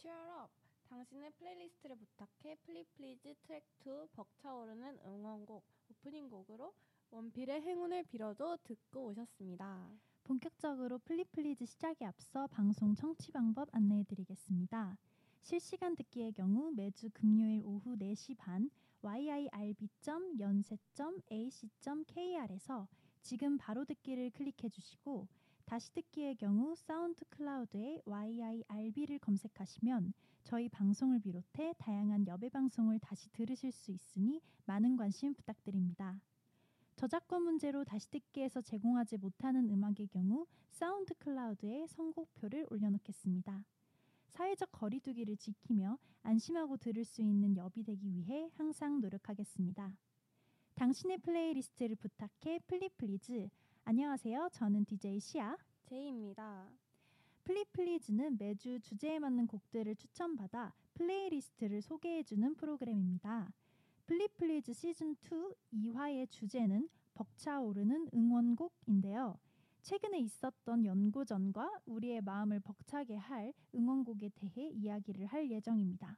Cheer up 당신의 플레이리스트를 부탁해 플리플리즈 트랙 2 벅차오르는 응원곡 오프닝 곡으로 원필의 행운을 빌어줘 듣고 오셨습니다. 본격적으로 플리플리즈 시작에 앞서 방송 청취 방법 안내해 드리겠습니다. 실시간 듣기의 경우 매주 금요일 오후 4시 반 yirb.yonsei.ac.kr에서 지금 바로 듣기를 클릭해 주시고 다시 듣기의 경우 SoundCloud에 YIRB를 검색하시면 저희 방송을 비롯해 다양한 YIRB 방송을 다시 들으실 수 있으니 많은 관심 부탁드립니다. 저작권 문제로 다시 듣기에서 제공하지 못하는 음악의 경우 SoundCloud에 선곡표를 올려놓겠습니다. 사회적 거리두기를 지키며 안심하고 들을 수 있는 YIRB이 되기 위해 항상 노력하겠습니다. 당신의 플레이리스트를 부탁해 플리플리즈. 안녕하세요. 저는 DJ 시아. 제이입니다. 플리플리즈는 매주 주제에 맞는 곡들을 추천받아 플레이리스트를 소개해주는 프로그램입니다. 플리플리즈 시즌 2 2화의 주제는 벅차오르는 응원곡인데요. 최근에 있었던 연고전과 우리의 마음을 벅차게 할 응원곡에 대해 이야기를 할 예정입니다.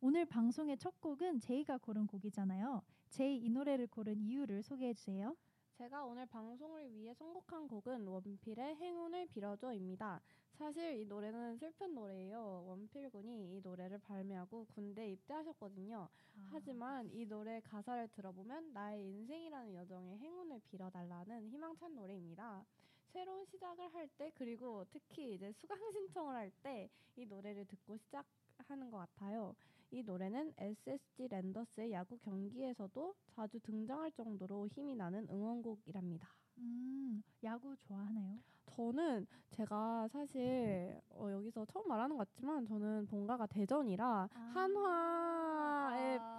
오늘 방송의 첫 곡은 제이가 고른 곡이잖아요. 제이 이 노래를 고른 이유를 소개해 주세요. 제가 오늘 방송을 위해 선곡한 곡은 원필의 행운을 빌어줘입니다. 사실 이 노래는 슬픈 노래예요. 원필 군이 이 노래를 발매하고 군대 입대하셨거든요. 아. 하지만 이 노래 가사를 들어보면 나의 인생이라는 여정에 행운을 빌어달라는 희망찬 노래입니다. 새로운 시작을 할 때 그리고 특히 이제 수강 신청을 할 때 이 노래를 듣고 시작 하는 것 같아요. 이 노래는 SSG 랜더스의 야구 경기에서도 자주 등장할 정도로 힘이 나는 응원곡이랍니다. 음, 야구 좋아하나요? 저는 제가 사실 어, 여기서 처음 말하는 것 같지만 저는 본가가 대전이라 아~ 한화의 아~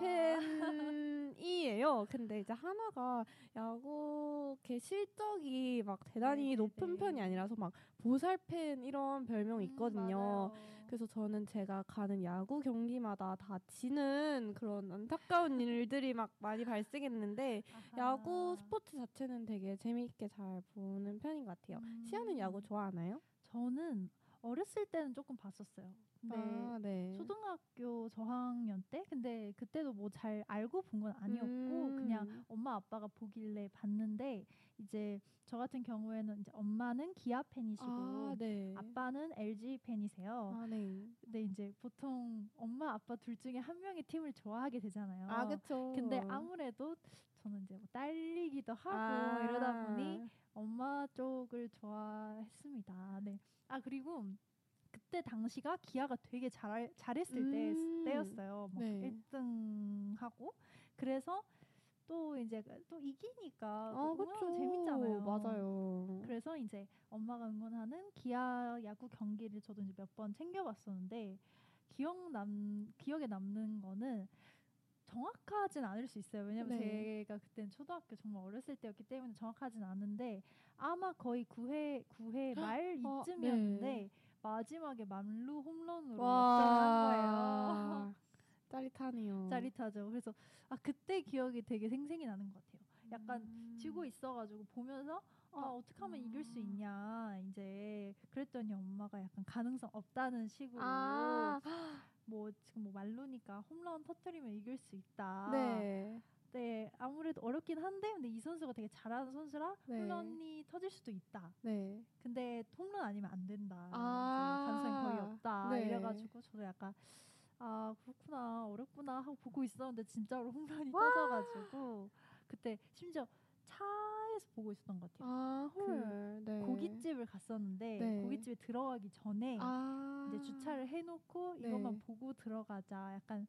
팬이에요. 근데 이제 한화가 야구 게 실적이 막 대단히 네네네. 높은 편이 아니라서 막 보살팬 이런 별명이 음, 있거든요. 음, 그래서 저는 제가 가는 야구 경기마다 다 지는 그런 안타까운 일들이 막 많이 발생했는데 아하. 야구 스포츠 자체는 되게 재미 재미있게 잘 보는 편인 것 같아요. 음. 시아는 야구 좋아하나요? 저는 어렸을 때는 조금 봤었어요. 네. 아, 네. 초등학교 저학년 때 근데 그때도 뭐 잘 알고 본 건 아니었고 음. 그냥 엄마 아빠가 보길래 봤는데 이제 저 같은 경우에는 이제 엄마는 기아 팬이시고 아, 네. 아빠는 LG 팬이세요. 아, 네. 근데 이제 보통 엄마 아빠 둘 중에 한 명의 팀을 좋아하게 되잖아요. 아, 그렇죠. 근데 아무래도 저는 이제 뭐 딸리기도 하고 아. 이러다 보니 엄마 쪽을 좋아했습니다. 네. 아 그리고 그때 당시가 기아가 되게 잘 잘했을 음~ 때 때였어요. 뭐 네. 1등 하고 그래서 또 이제 또 이기니까 아, 그쵸. 재밌잖아요. 맞아요. 그래서 이제 엄마가 응원하는 기아 야구 경기를 저도 이제 몇 번 챙겨봤었는데 기억 남 기억에 남는 거는 정확하진 않을 수 있어요. 왜냐면 네. 제가 그때는 초등학교 정말 어렸을 때였기 때문에 정확하진 않은데 아마 거의 9회 9회 말 어, 이쯤이었는데 네. 마지막에 만루 홈런으로 역전한 거예요. 짜릿하네요. 짜릿하죠. 그래서 아 그때 기억이 되게 생생히 나는 것 같아요. 약간 음. 지고 있어가지고 보면서 아 어떻게 하면 음. 이길 수 있냐 이제 그랬더니 엄마가 약간 가능성 없다는 식으로 아. 뭐 지금 뭐 말로니까 홈런 터트리면 이길 수 있다. 네. 네, 아무래도 어렵긴 한데 근데 이 선수가 되게 잘하는 선수라 네. 홈런이 터질 수도 있다. 네. 근데 홈런 아니면 안 된다. 아~ 가능성이 거의 없다. 네. 이래가지고 저도 약간 아 그렇구나 어렵구나 하고 보고 있었는데 진짜로 홈런이 터져가지고 그때 심지어 차에서 보고 있었던 것 같아요. 아, 그 네. 고깃집을 갔었는데 네. 고깃집에 들어가기 전에 아~ 이제 주차를 해놓고 이것만 네. 보고 들어가자. 약간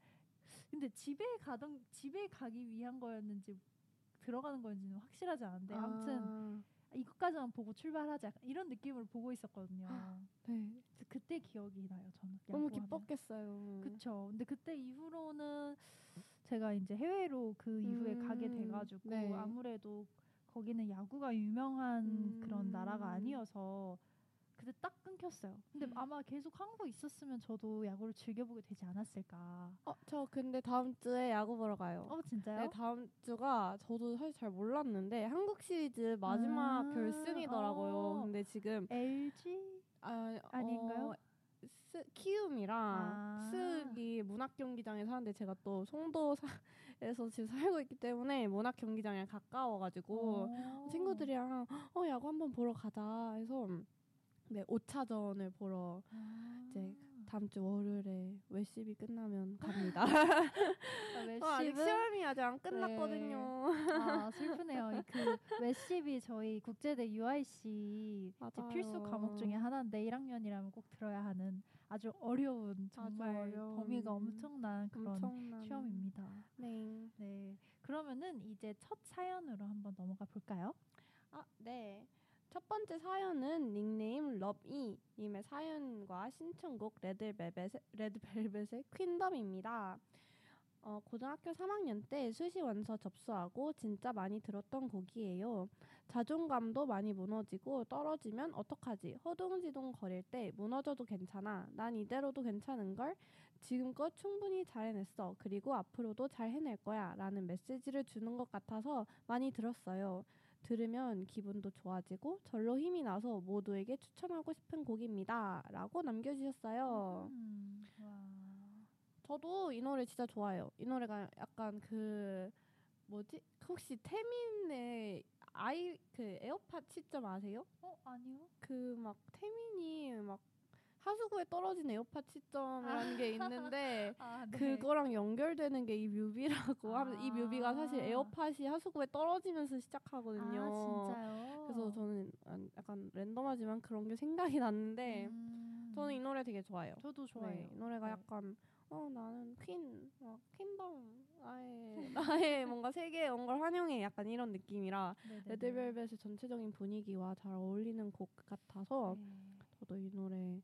근데 집에 가던 집에 가기 위한 거였는지 들어가는 거였는지는 확실하지 않은데 아. 아무튼 이것까지만 보고 출발하자 이런 느낌으로 보고 있었거든요. 네. 그때 기억이 나요. 저는 너무 기뻤겠어요. 그쵸. 근데 그때 이후로는 제가 이제 해외로 그 이후에 음, 가게 돼가지고 네. 아무래도 거기는 야구가 유명한 음. 그런 나라가 아니어서 그때 딱 끊겼어요. 근데 음. 아마 계속 한국에 있었으면 저도 야구를 즐겨보게 되지 않았을까. 어, 저 근데 다음 주에 야구 보러 가요. 어, 진짜요? 네, 다음 주가 저도 사실 잘 몰랐는데 한국 시리즈 마지막 아~ 결승이더라고요. 어. 근데 지금 LG 아, 아닌가요? 어, 스, 키움이랑 아. 쓱이 문학 경기장에 사는데 제가 또 송도에서 지금 살고 있기 때문에 문학 경기장에 가까워가지고 어. 친구들이랑 어 야구 한번 보러 가자 해서 네 5차전을 보러 아. 이제 다음 주 월요일에 웨시비 끝나면 갑니다. 아, 어, 아직 West Civ은 시험이 아직 안 끝났거든요. 아 슬프네요. 이그 웹십이 저희 국제대 UIC. 필수 과목 중에 하나인데 1학년이라면 꼭 들어야 하는 아주 어려운 정말 어려운, 범위가 엄청난 그런 엄청난 시험입니다. 네. 네. 그러면은 이제 첫 사연으로 한번 넘어가 볼까요? 아, 네. 첫 번째 사연은 닉네임 럽이 님의 사연과 신청곡 레드벨벳의, 레드벨벳의 퀸덤입니다. 어, 고등학교 3학년 때 수시 원서 접수하고 진짜 많이 들었던 곡이에요. 자존감도 많이 무너지고 떨어지면 어떡하지? 허둥지둥 거릴 때 무너져도 괜찮아. 난 이대로도 괜찮은 걸. 지금껏 충분히 잘 해냈어. 그리고 앞으로도 잘 해낼 거야. 라는 메시지를 주는 것 같아서 많이 들었어요. 들으면 기분도 좋아지고 절로 힘이 나서 모두에게 추천하고 싶은 곡입니다. 라고 남겨주셨어요. 음, 와. 저도 이 노래 진짜 좋아해요. 이 노래가 약간 그 뭐지? 혹시 태민의 아이 그 에어팟 시점 아세요? 어 아니요. 그 막 태민이 막 하수구에 떨어진 에어팟 시점이라는 게 있는데 아, 네. 그거랑 연결되는 게 이 뮤비라고 하면 이 뮤비가 사실 아. 에어팟이 하수구에 떨어지면서 시작하거든요. 아 진짜요? 그래서 저는 안- 약간 랜덤하지만 그런 게 생각이 났는데 음, 저는 이 노래 되게 좋아해요. 저도 좋아해요. 네, 이 노래가 네. 약간 어 나는 퀸, 어, 퀸덤 나의 나의 뭔가 세계에 온 걸 환영해 약간 이런 느낌이라. 레드벨벳의 전체적인 분위기와 잘 어울리는 곡 같아서 네. 저도 이 노래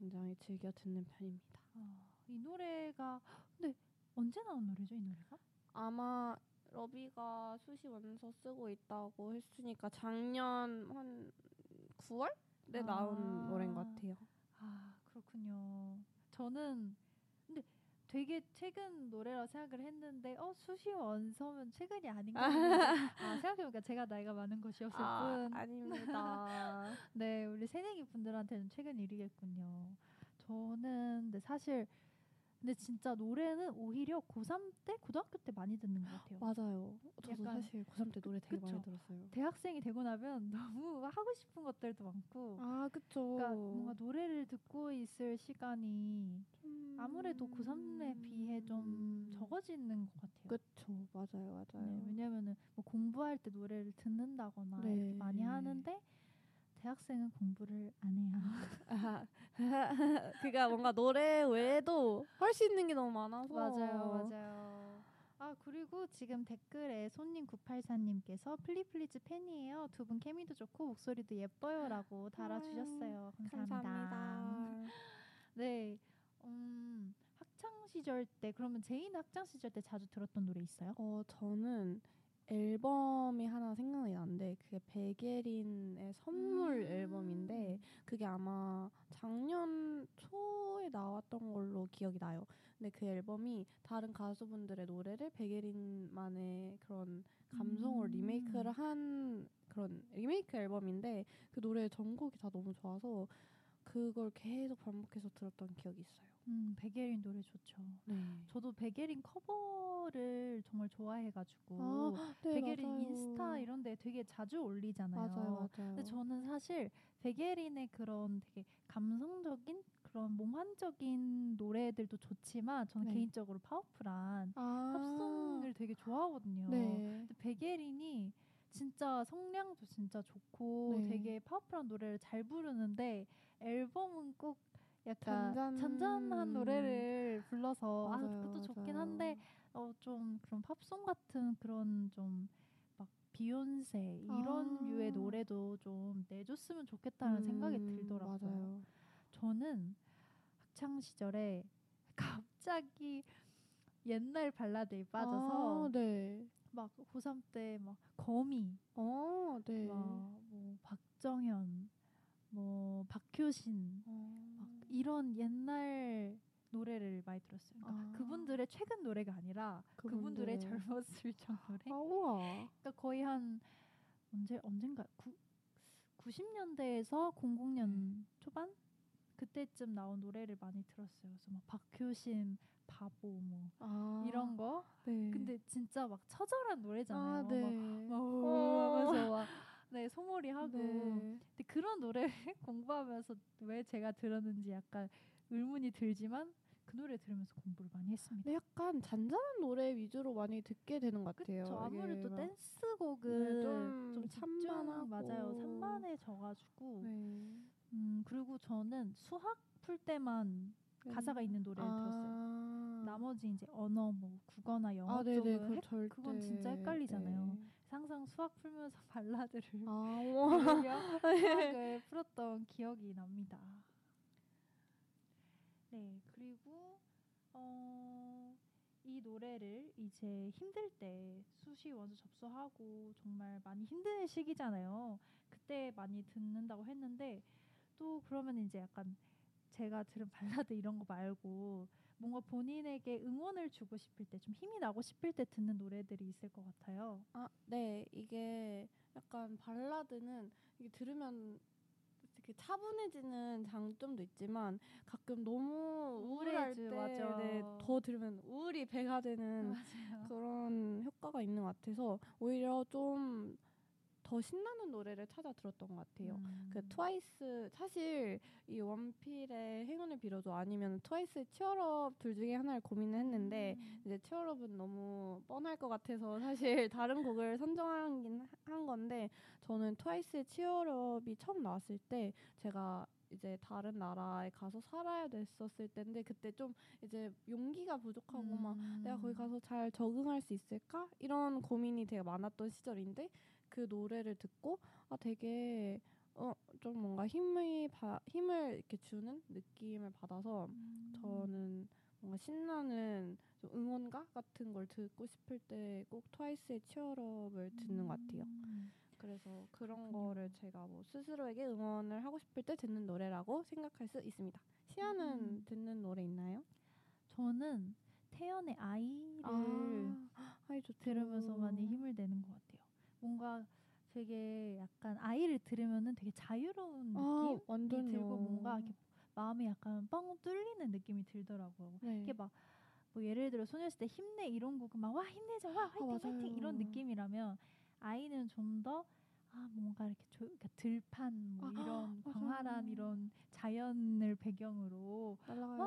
굉장히 즐겨 듣는 편입니다. 어, 이 노래가 근데 언제 나온 노래죠 이 노래가? 아마 러비가 수시 원서 쓰고 있다고 했으니까 작년 한 9월에 나온 아. 노래인 것 같아요. 아 그렇군요. 저는 되게 최근 노래라 생각을 했는데 어 수시 원서면 최근이 아닌가 했는데 아 생각해보니까 제가 나이가 많은 것이었을 아, 뿐. 아닙니다. 네 우리 새내기 분들한테는 최근 일이겠군요. 저는 근데 사실 근데 진짜 노래는 오히려 고3 때 고등학교 때 많이 듣는 것 같아요. 맞아요. 저도 사실 고3 때 노래 되게 많이 그쵸. 들었어요. 대학생이 되고 나면 너무 하고 싶은 것들도 많고 아, 그쵸. 그러니까 뭔가 노래를 듣고 있을 시간이 좀- 아무래도 고3에 비해 좀 음. 적어지는 것 같아요. 그쵸. 맞아요. 맞아요. 네, 왜냐면은 뭐 공부할 때 노래를 듣는다거나 네. 많이 하는데 대학생은 공부를 안 해요. 그가 뭔가 노래 외에도 할 수 있는 게 너무 많아서 맞아요, 맞아요. 아 그리고 지금 댓글에 손님 984님께서 플리플리즈 팬이에요. 두 분 케미도 좋고 목소리도 예뻐요라고 달아주셨어요. 감사합니다. 감사합니다. 네, 음, 시절 때 그러면 제인 학창 시절 때 자주 들었던 노래 있어요? 어 저는 앨범이 하나 생각이 나는데 그게 백예린의 선물 음. 앨범인데 그게 아마 작년 초에 나왔던 걸로 기억이 나요. 근데 그 앨범이 다른 가수분들의 노래를 백예린만의 그런 감성으로 음. 리메이크를 한 그런 리메이크 앨범인데 그 노래 전곡이 다 너무 좋아서 그걸 계속 반복해서 들었던 기억이 있어요. 음, 백예린 노래 좋죠. 네. 저도 백예린 커버를 정말 좋아해가지고 아, 네, 백예린 맞아요. 인스타 이런 데 되게 자주 올리잖아요. 맞아요, 맞아요. 근데 저는 사실 백예린의 그런 되게 감성적인 그런 몽환적인 노래들도 좋지만 저는 네. 개인적으로 파워풀한 아, 팝송을 되게 좋아하거든요. 네. 근데 베게린이 진짜 성량도 진짜 좋고 네. 되게 파워풀한 노래를 잘 부르는데 앨범은 꼭 약간 잔잔- 잔잔 한 노래를 불러서 아 맞아요, 그것도 좋긴 맞아요. 한데 어 좀 그런 팝송 같은 그런 좀 막 비욘세 이런 아. 류의 노래도 좀 내줬으면 좋겠다는 생각이 음, 들더라고요. 맞아요. 저는 학창 시절에 갑자기 옛날 발라드에 빠져서 아, 네. 막 고3 때 막 거미, 어, 네. 막뭐 박정현, 뭐 박효신 어. 막 이런 옛날 노래를 많이 들었어요. 그러니까 아. 그분들의 최근 노래가 아니라 그분들의 그분들 의. 젊었을 적 노래. 아, 우와. 그러니까 거의 한 언제 언젠가 구, 90년대에서 00년 초반까지 그때쯤 나온 노래를 많이 들었어요. 그래서 막 박효신 바보 뭐 아, 이런 거. 네. 근데 진짜 막 처절한 노래잖아요. 아, 막 네. 막 어. 하면서 막 네, 소몰이 하고. 네. 근데 그런 노래를 공부하면서 왜 제가 들었는지 약간 의문이 들지만 그 노래 들으면서 공부를 많이 했습니다. 근데 약간 잔잔한 노래 위주로 많이 듣게 되는 것 같아요. 그쵸. 아무래도 댄스곡은 네, 좀 산만하고. 맞아요. 산만해져가지고 네. 음 그리고 저는 수학 풀 때만 가사가 있는 노래를 들었어요. 아. 나머지 이제 언어 뭐 국어나 영어 아. 쪽은 그 헷-. 그건 진짜 헷갈리잖아요. 네. 항상 수학 풀면서 발라드를 아, 수학을 풀었던 기억이 납니다. 네, 그리고 어, 이 노래를 이제 힘들 때 수시 원서 접수하고 정말 많이 힘든 시기잖아요. 그때 많이 듣는다고 했는데 또 그러면 이제 약간 제가 들은 발라드 이런 거 말고 뭔가 본인에게 응원을 주고 싶을 때 좀 힘이 나고 싶을 때 듣는 노래들이 있을 것 같아요. 아, 네. 이게 약간 발라드는 이게 들으면 이렇게 차분해지는 장점도 있지만 가끔 너무 우울할 때 우울해지- 맞아. 네, 더 들으면 우울이 배가 되는 맞아요. 그런 효과가 있는 것 같아서 오히려 좀 더 신나는 노래를 찾아 들었던 것 같아요. 음. 그 트와이스 사실 이 원필의 행운을 빌어줘 아니면 트와이스의 치얼업 둘 중에 하나를 고민을 했는데 음. 이제 치얼업은 너무 뻔할 것 같아서 사실 다른 곡을 선정하긴 한 건데 저는 트와이스의 치얼업이 처음 나왔을 때 제가 이제 다른 나라에 가서 살아야 됐었을 때인데 그때 좀 이제 용기가 부족하고 막 내가 거기 음. 가서 잘 적응할 수 있을까 이런 고민이 되게 많았던 시절인데 그 노래를 듣고 아 되게 어 좀 뭔가 힘이 바, 힘을 이렇게 주는 느낌을 받아서 음. 저는 뭔가 신나는 좀 응원가 같은 걸 듣고 싶을 때 꼭 트와이스의 치얼업을 듣는 것 같아요. 음. 그래서 그런 그렇군요. 거를 제가 뭐 스스로에게 응원을 하고 싶을 때 듣는 노래라고 생각할 수 있습니다. 시아는 음. 듣는 노래 있나요? 저는 태연의 아이를 아이 좋죠. 들으면서 많이 힘을 내는 것 같아요. 뭔가 되게 약간 아이를 들으면은 되게 자유로운 느낌이 아, 완전요. 들고 뭔가 이렇게 마음이 약간 뻥 뚫리는 느낌이 들더라고요. 네. 이게 막 뭐 예를 들어 소녀시대 힘내 이런 곡은 막 와 힘내자 와 화이팅 아, 화이팅 이런. 느낌이라면 아이는 좀 더 아 뭔가 이렇게 조, 그러니까 들판 뭐 아, 이런 맞아요. 광활한 이런 자연을 배경으로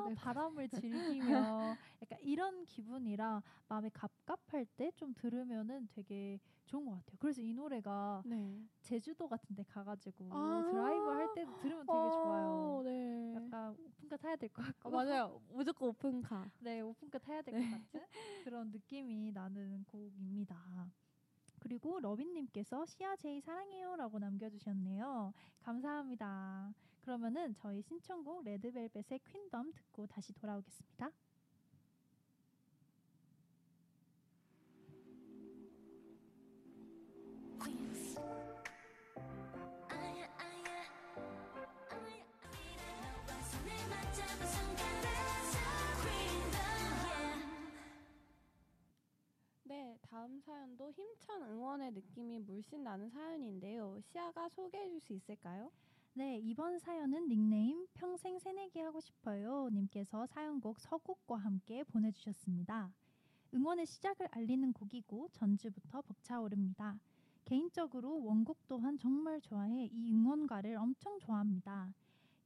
될 바람을 즐기며 약간 이런 기분이라 마음이 갑갑할 때 좀 들으면은 되게 좋은 것 같아요. 그래서 이 노래가 네. 제주도 같은 데 가가지고 아. 드라이브 할 때 들으면 되게 좋아요. 네. 약간 오픈카 타야 될 것 같고 아, 맞아요. 무조건 오픈카. 네, 오픈카 타야 될것 네. 같은 그런 느낌이 나는 곡입니다. 그리고 러빈님께서 시아제이 사랑해요라고 남겨주셨네요. 감사합니다. 그러면은 저희 신청곡 레드벨벳의 퀸덤 듣고 다시 돌아오겠습니다. 다음 사연도 힘찬 응원의 느낌이 물씬 나는 사연인데요. 시아가 소개해 줄 수 있을까요? 네, 이번 사연은 닉네임 평생 새내기 하고 싶어요 님께서 사연곡 서곡과 함께 보내주셨습니다. 응원의 시작을 알리는 곡이고 전주부터 벅차오릅니다. 개인적으로 원곡 또한 정말 좋아해 이 응원가를 엄청 좋아합니다.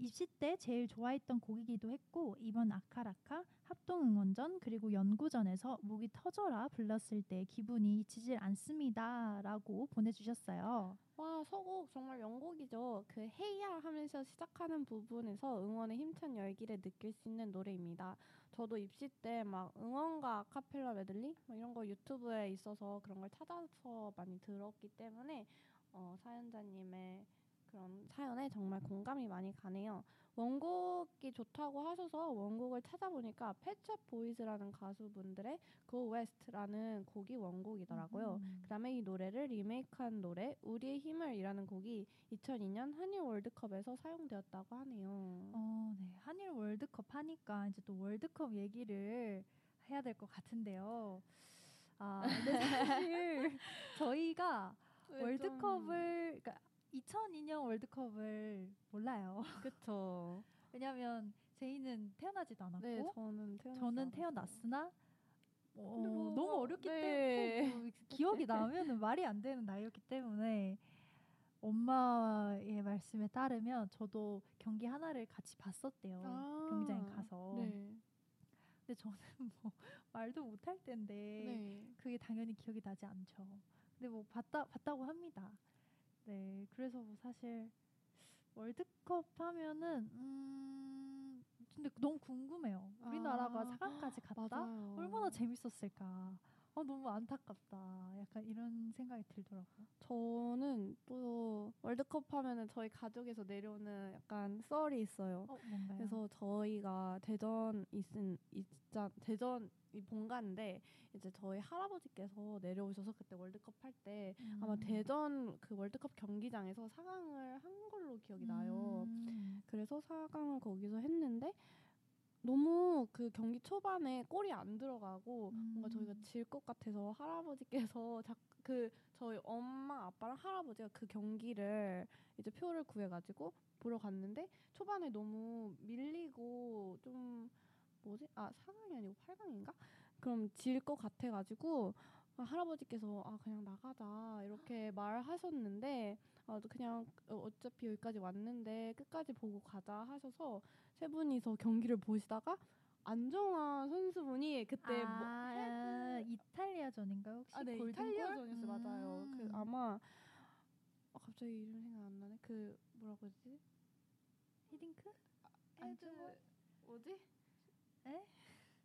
입시 때 제일 좋아했던 곡이기도 했고 이번 아카라카 합동 응원전 그리고 연구전에서 목이 터져라 불렀을 때 기분이 잊히질 않습니다라고 보내주셨어요. 와, 서곡 정말 명곡이죠. 그 헤이야 하면서 시작하는 부분에서 응원의 힘찬 열기를 느낄 수 있는 노래입니다. 저도 입시 때 막 응원가 아카펠라 메들리 뭐 이런 거 유튜브에 있어서 그런 걸 찾아서 많이 들었기 때문에 어, 사연자님의 그런 사연에 정말 공감이 많이 가네요. 원곡이 좋다고 하셔서 원곡을 찾아보니까 펫샵 보이즈라는 가수분들의 Go West라는 곡이 원곡이더라고요. 음. 그다음에 이 노래를 리메이크한 노래 우리의 힘을이라는 곡이 2002년 한일 월드컵에서 사용되었다고 하네요. 어, 네. 한일 월드컵 하니까 이제 또 월드컵 얘기를 해야 될 것 같은데요. 아, 근데 사실 저희가 월드컵을 그러니까 2002년 월드컵을 몰라요. 그쵸. 왜냐면 제이는 태어나지도 않았고 네, 저는 저는. 태어났으나 어, 뭐, 너무 어렸기 네. 때문에 뭐 기억이 나면은 말이 안 되는 나이였기 때문에 엄마의 말씀에 따르면 저도 경기 하나를 같이 봤었대요. 아, 경기장에 가서. 네. 근데 저는 뭐 말도 못할 텐데 네. 그게 당연히 기억이 나지 않죠. 근데 뭐 봤다 봤다고 합니다. 네, 그래서 뭐 사실 월드컵 하면은 음 근데 너무 궁금해요. 우리나라가 아, 4강까지 갔다 맞아요. 얼마나 재밌었을까. 아 너무 안타깝다. 약간 이런 생각이 들더라고요. 저는 또 월드컵 하면은 저희 가족에서 내려오는 약간 썰이 있어요. 어? 그래서 저희가 대전 있은 있자 대전 이 본가인데 이제 저희 할아버지께서 내려오셔서 그때 월드컵 할때 아마 음. 대전 그 월드컵 경기장에서 4강을 한 걸로 기억이 나요. 음. 그래서 4강을 거기서 했는데 너무 그 경기 초반에 골이 안 들어가고 뭔가 저희가 음. 질것 같아서 할아버지께서 자, 그 저희 엄마 아빠랑 할아버지가 그 경기를 이제 표를 구해가지고 보러 갔는데 초반에 너무 밀리고 좀 뭐지 아 4강이 아니고 8강인가 그럼 질 것 같아가지고 아, 할아버지께서 아 그냥 나가자 이렇게 말하셨는데 아 그냥 어, 어차피 여기까지 왔는데 끝까지 보고 가자 하셔서 세 분이서 경기를 보시다가 안정환 선수분이 그때 뭐 아, 이탈리아전인가요? 혹시 아, 네, 골든골? 이탈리아전이었어요. 맞아요. 그 음. 아마 어, 갑자기 이름 생각 안 나네. 그 뭐라고 했지? 히딩크? 헤드 안정환? 뭐지? 에?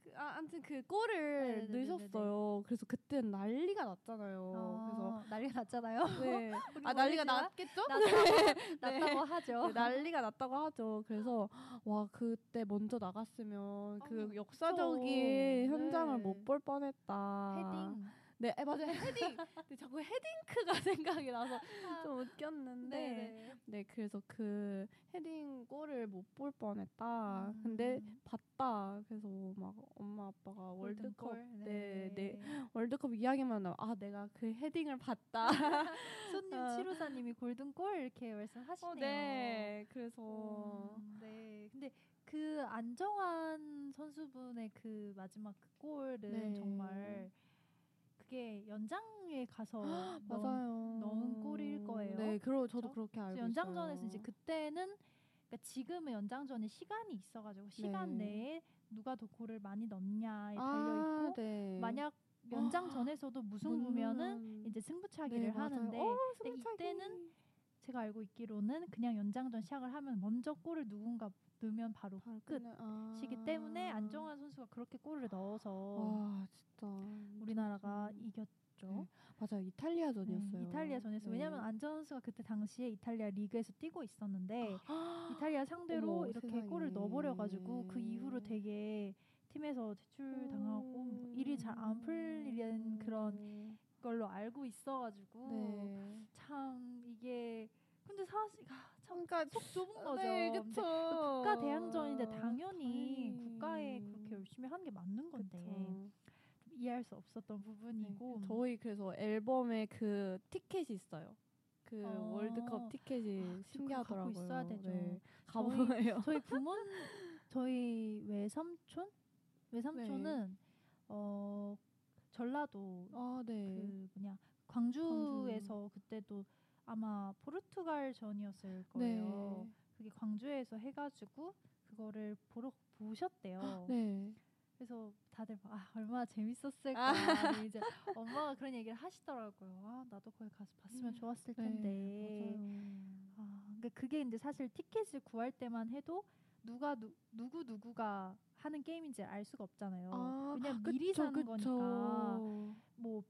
그, 아, 아무튼 그 골을 네네네네네. 넣으셨어요. 그래서 그때 난리가 났잖아요. 어, 난리가 났잖아요. 그래서 네. 아 난리가 났겠죠? 났다고, 났다고 하죠. 네, 난리가 났다고 하죠. 그래서 와 그때 먼저 나갔으면 그 아, 역사적인 그쵸. 현장을 네. 못볼 뻔했다. 헤딩. 네, 에, 맞아요. 헤딩. 근데 자꾸 헤딩크가 생각이 나서 좀 웃겼는데. 네네. 네, 그래서 그 헤딩 골을 못 볼 뻔했다. 음. 근데 봤다. 그래서 막 엄마 아빠가 월드컵 골든골. 네, 네. 월드컵 이야기만 나와. 아, 내가 그 헤딩을 봤다. 손님 어. 치루사님이 골든골 이렇게 말씀하시네요. 어, 네. 그래서 음, 네. 근데 그 안정환 선수분의 그 마지막 그 골은 네. 정말 그게 연장에 가서 넣은 맞아요. 넣은 골일 거예요. 네, 그러 저도 그쵸? 그렇게 알고 연장전에서 있어요. 이제 그때는 그러니까 지금은 연장전에 시간이 있어가지고 시간 네. 내에 누가 더 골을 많이 넣냐에 달려 아, 있고 네. 만약 연장 전에서도 무승부면은 음. 이제 승부차기를 네. 하는데 어, 승부차기. 이때는 제가 알고 있기로는 그냥 연장전 시작을 하면 먼저 골을 누군가 넣으면 바로 바로 끝. 끝내- 아. 때문에 안정환 선수가 그렇게 골을 넣어서 와 진짜 우리나라가 음. 이겼죠. 네, 맞아요 이탈리아전이었어요. 네, 이탈리아전에서 네. 왜냐하면 안정환 선수가 그때 당시에 이탈리아 리그에서 뛰고 있었는데 이탈리아 상대로 어머, 이렇게 세상에. 골을 넣어버려가지고 그 이후로 되게 팀에서 제출당하고 뭐 일이 잘 안 풀리는 그런 걸로 알고 있어가지고 네. 참 이게 근데 사실 아, 참 그러니까 속 좁은 거죠. 네, 그쵸. 그 국가 대항전인데 당연히 당연히. 국가에 그렇게 열심히 하는 게 맞는 건데 그쵸. 좀 이해할 수 없었던 부분이고 네. 저희 그래서 앨범에 그 티켓이 있어요. 그 어. 월드컵 티켓이 아, 신기하더라고요. 갖고 있어야 되죠. 네. 저희- 가보예요. 저희 부모 저희 외삼촌 외삼촌은 어 전라도 아 네. 그 뭐냐 광주에서 그때도 아마 포르투갈 전이었을 거예요. 네. 그게 광주에서 해가지고 그거를 보러 보셨대요. 네. 그래서 다들 막, 아 얼마나 재밌었을까. 아. 근데 이제 엄마가 그런 얘기를 하시더라고요. 아 나도 거기 가서 봤으면 음, 좋았을 네, 텐데. 맞아요. 아, 그러니까 그게 이제 사실 티켓을 구할 때만 해도 누가 누, 누구 누구가 하는 게임인지 알 수가 없잖아요. 아, 왜냐면 그쵸, 미리 사는 그쵸. 거니까 뭐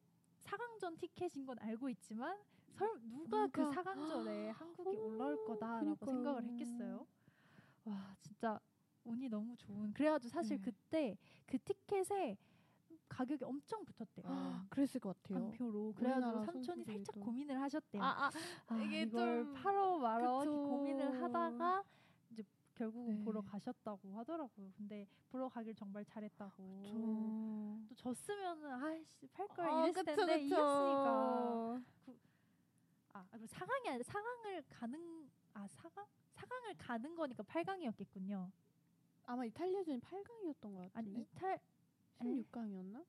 4강전 티켓인 건 알고 있지만 설 누가 그 누가- 4강전에 한국이 어, 올라올 거다라고 그러니까요. 생각을 했겠어요. 와 진짜 운이 너무 좋은. 그래가지고 사실 네. 그때 그 티켓에 가격이 엄청 붙었대요. 아, 그랬을 것 같아요. 한 표로. 그래가지고 삼촌이 살짝 선수들도. 고민을 하셨대요. 아, 아, 아, 이게 좀- 팔어 말어 그쵸. 고민을 하다가 이제 결국은 네. 보러 가셨다고 하더라고요. 근데 보러 가길 정말 잘했다고. 저... 또 졌으면은 아이씨 팔걸 아, 이랬을 그쵸, 텐데 그쵸. 이겼으니까. 아 그리고 4강이 아니라 4강을 가는 아 4강 4강을 가는 거니까 8강이었겠군요. 아마 이탈리아전이 8강이었던 것 같은데. 아니 이탈 16강이었나?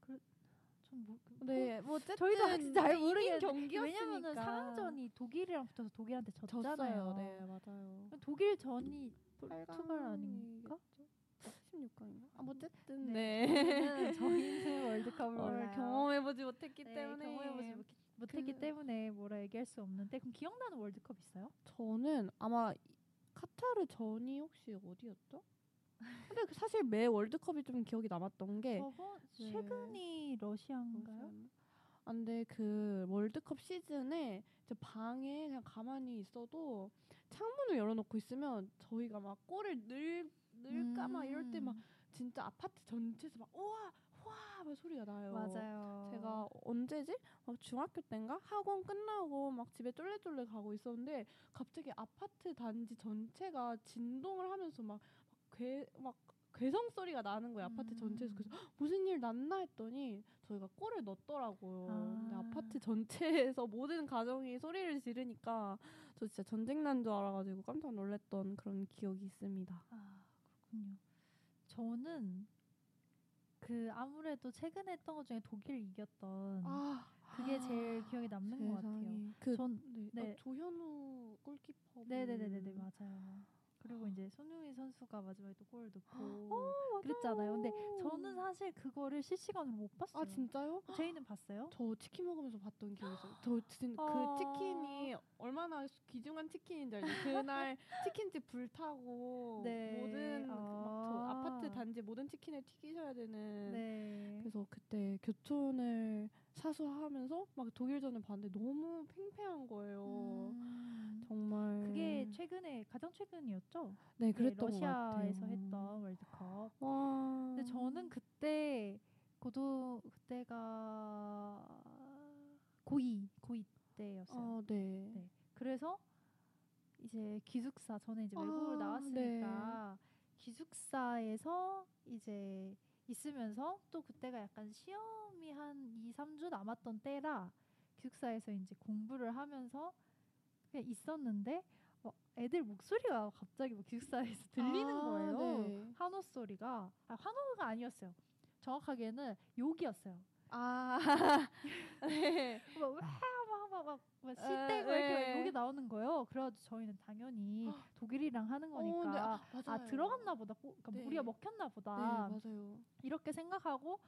전 뭐, 그- 네, 뭐 어쨌든 저희도 아직 잘 모르겠는데 경기였으니까. 왜냐면은 상황전이 독일이랑 붙어서 독일한테 졌잖아요. 졌어요. 네, 맞아요. 독일 전이 포르투갈 8강이겠죠? 아닌가? 16강인가? 아, 뭐 어쨌든 네. 네. 저희는, 월드컵을 어. 경험해보지 못했기 네, 때문에 경험해보지 못- 못했기 그- 때문에 뭐라 얘기할 수 없는데 그럼 기억나는 월드컵 있어요? 저는 아마 이- 카타르 전이 혹시 어디였죠? 근데 그 사실 매 월드컵이 좀 기억이 남았던 게 네. 최근이 러시아인가요? 뭐였나? 아, 그 월드컵 시즌에 이제 방에 그냥 가만히 있어도 창문을 열어놓고 있으면 저희가 막 골을 넣을, 넣을까 막 이럴 때막 음, 진짜 아파트 전체에서 막 우와 와! 막 소리가 나요. 맞아요. 제가 언제지? 막 중학교 때인가? 학원 끝나고 막 집에 쫄래쫄래 가고 있었는데 갑자기 아파트 단지 전체가 진동을 하면서 막괴막 괴성 소리가 나는 거예요. 아파트 전체에서 그래서 "헉, 무슨 일 났나 했더니 저희가 골을 넣었더라고요. 근데 아. 아파트 전체에서 모든 가정이 소리를 지르니까 저 진짜 전쟁 난 줄 알아가지고 깜짝 놀랐던 그런 기억이 있습니다. 아 그렇군요. 저는 그 아무래도 최근에 했던 것 중에 독일 이겼던 아 그게 제일 기억에 남는 것 같아요. 세상에. 그전 네. 네. 아, 조현우 골키퍼. 네네네네 분. 맞아요. 그리고 이제 손흥민 선수가 마지막에 또 골 넣고 어, 그랬잖아요. 근데. 저는 사실 그거를 실시간으로 못 봤어요. 아 진짜요? 제이는 봤어요? 저 치킨 먹으면서 봤던 기억이 있어요. 저 진, 아. 그 치킨이 얼마나 귀중한 치킨인지 알죠? 그날 치킨집 불타고 네. 모든 그막저 아. 아파트 단지 모든 치킨을 튀기셔야 되는. 네. 그래서 그때 교촌을 사수하면서 막 독일전을 봤는데 너무 팽팽한 거예요. 음, 정말. 그게 최근에 가장 최근이었죠. 네 네, 그랬던 것 같아요. 러시아에서 했던 월드컵. 와. 근데 저는 그때 고도 그때가 고2 고2 때였어요. 어, 네. 네. 그래서 이제 기숙사 저는 이제 아, 외국을 나왔으니까 기숙사에서 이제 있으면서 또 그때가 약간 시험이 한 2, 3주 남았던 때라 기숙사에서 이제 공부를 하면서 있었는데 어, 애들 목소리가 갑자기 막 기숙사에서 들리는 아, 거예요. 네. 환호 소리가 아, 환호가 아니었어요. 정확하게는 욕이었어요. 아. 네. 막와막막막 에, 씨떼고 이렇게 네. 막 욕이 나오는 거예요. 그래가지고 저희는 당연히 독일이랑 하는 어, 거니까 아, 아, 맞아요. 들어갔나 보다. 꼬- 그러니까 네. 우리가 먹혔나 네, 보다. 맞아요. 이렇게 생각하고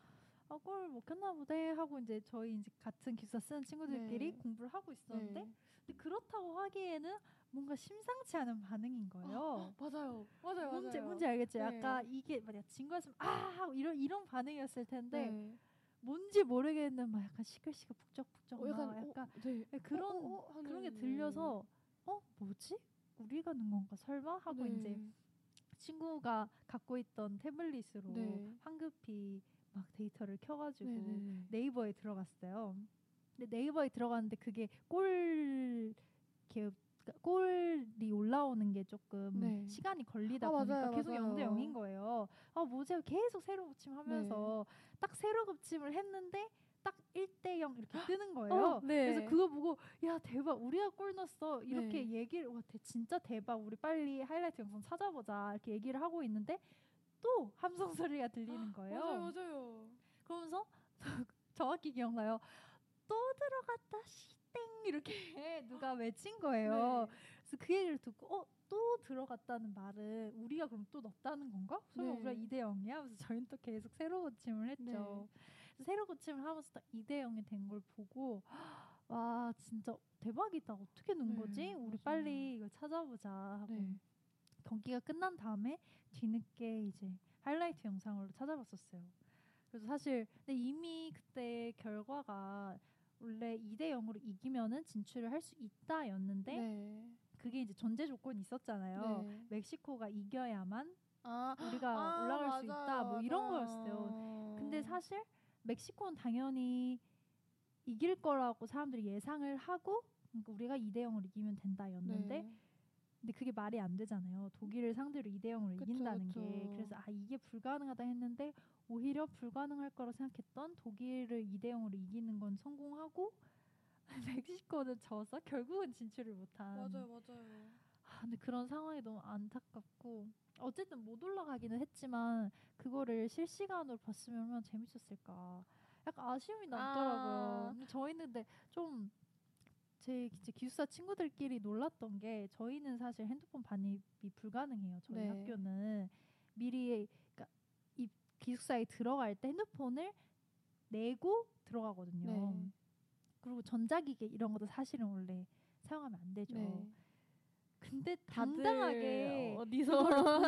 아, 골 먹혔나 보대 하고 이제 저희 이제 같은 기숙사 쓰는 친구들끼리 네. 공부를 하고 있었는데 네. 근데 그렇다고 하기에는 뭔가 심상치 않은 반응인 거예요. 맞아요. 맞아요. 뭔지 맞아요. 뭔지 알겠죠? 네. 약간 이게 만약 진 거였으면 아 이런 이런 반응이었을 텐데 네. 뭔지 모르겠는 막 약간 시끌시끌 북적북적 어, 약간 막 약간 어, 네. 네, 그런 어, 어, 어 그런 게 네. 들려서 어 뭐지 우리가 넣은 건가 설마 하고 네. 이제 친구가 갖고 있던 태블릿으로 네. 황급히 막 데이터를 켜가지고 네, 네, 네. 네이버에 들어갔어요. 근데 네이버에 들어갔는데 그게 이렇게 그러니까 골이 올라오는 게 조금 네. 시간이 걸리다 아, 보니까 맞아요, 계속 맞아요. 0대 0인 거예요. 아 뭐지 계속 새로 고침하면서 딱 새로 고침을 했는데 딱 1대 0 이렇게 뜨는 거예요. 어, 네. 그래서 그거 보고 야 대박 우리가 골 넣었어 이렇게 네. 얘기를 와 대- 진짜 대박 우리 빨리 하이라이트 영상 찾아보자 이렇게 얘기를 하고 있는데 또 함성 소리가 들리는 거예요. 맞아요, 맞아요. 그러면서 정확히 기억나요. 또 들어갔다 시땡 이렇게 누가 외친 거예요. 네. 그래서 그 얘기를 듣고 어 또 들어갔다는 말은 우리가 그럼 또 넣었다는 건가? 설마 네. 우리가 2대 0이야? 그래서 저희는 또 계속 새로 고침을 했죠. 네. 새로 고침을 하면서 딱 2대 0이 된 걸 보고 와 진짜 대박이다. 어떻게 넣은 네, 거지? 우리 맞아요. 빨리 이거 찾아보자 하고 네. 경기가 끝난 다음에 뒤늦게 이제 하이라이트 영상으로 찾아봤었어요. 그래서 사실 근데 이미 그때 결과가 원래 2대 0으로 이기면은 진출을 할 수 있다였는데 네. 그게 이제 전제 조건이 있었잖아요. 네. 멕시코가 이겨야만 아, 우리가 아, 올라갈 수 맞아요, 있다 뭐 이런 맞아요. 거였어요. 근데 사실 멕시코는 당연히 이길 거라고 사람들이 예상을 하고 그러니까 우리가 2대 0으로 이기면 된다였는데 네. 근데 그게 말이 안 되잖아요. 독일을 상대로 2대 0으로 그쵸, 이긴다는 그쵸. 게. 그래서 아 이게 불가능하다 했는데 오히려 불가능할 거라 생각했던 독일을 2대 0으로 이기는 건 성공하고 멕시코는 져서 결국은 진출을 못한. 맞아요, 맞아요. 아, 근데 그런 상황이 너무 안타깝고 어쨌든 못 올라가기는 했지만 그거를 실시간으로 봤으면 얼마나 재밌었을까. 약간 아쉬움이 남더라고요. 아. 저희는 근데 좀 제 기숙사 친구들끼리 놀랐던 게 저희는 사실 핸드폰 반입이 불가능해요. 저희 네. 학교는 미리 그러니까 이 기숙사에 들어갈 때 핸드폰을 내고 들어가거든요. 네. 그리고 전자기기 이런 것도 사실은 원래 사용하면 안 되죠. 네. 근데 당당하게 어디서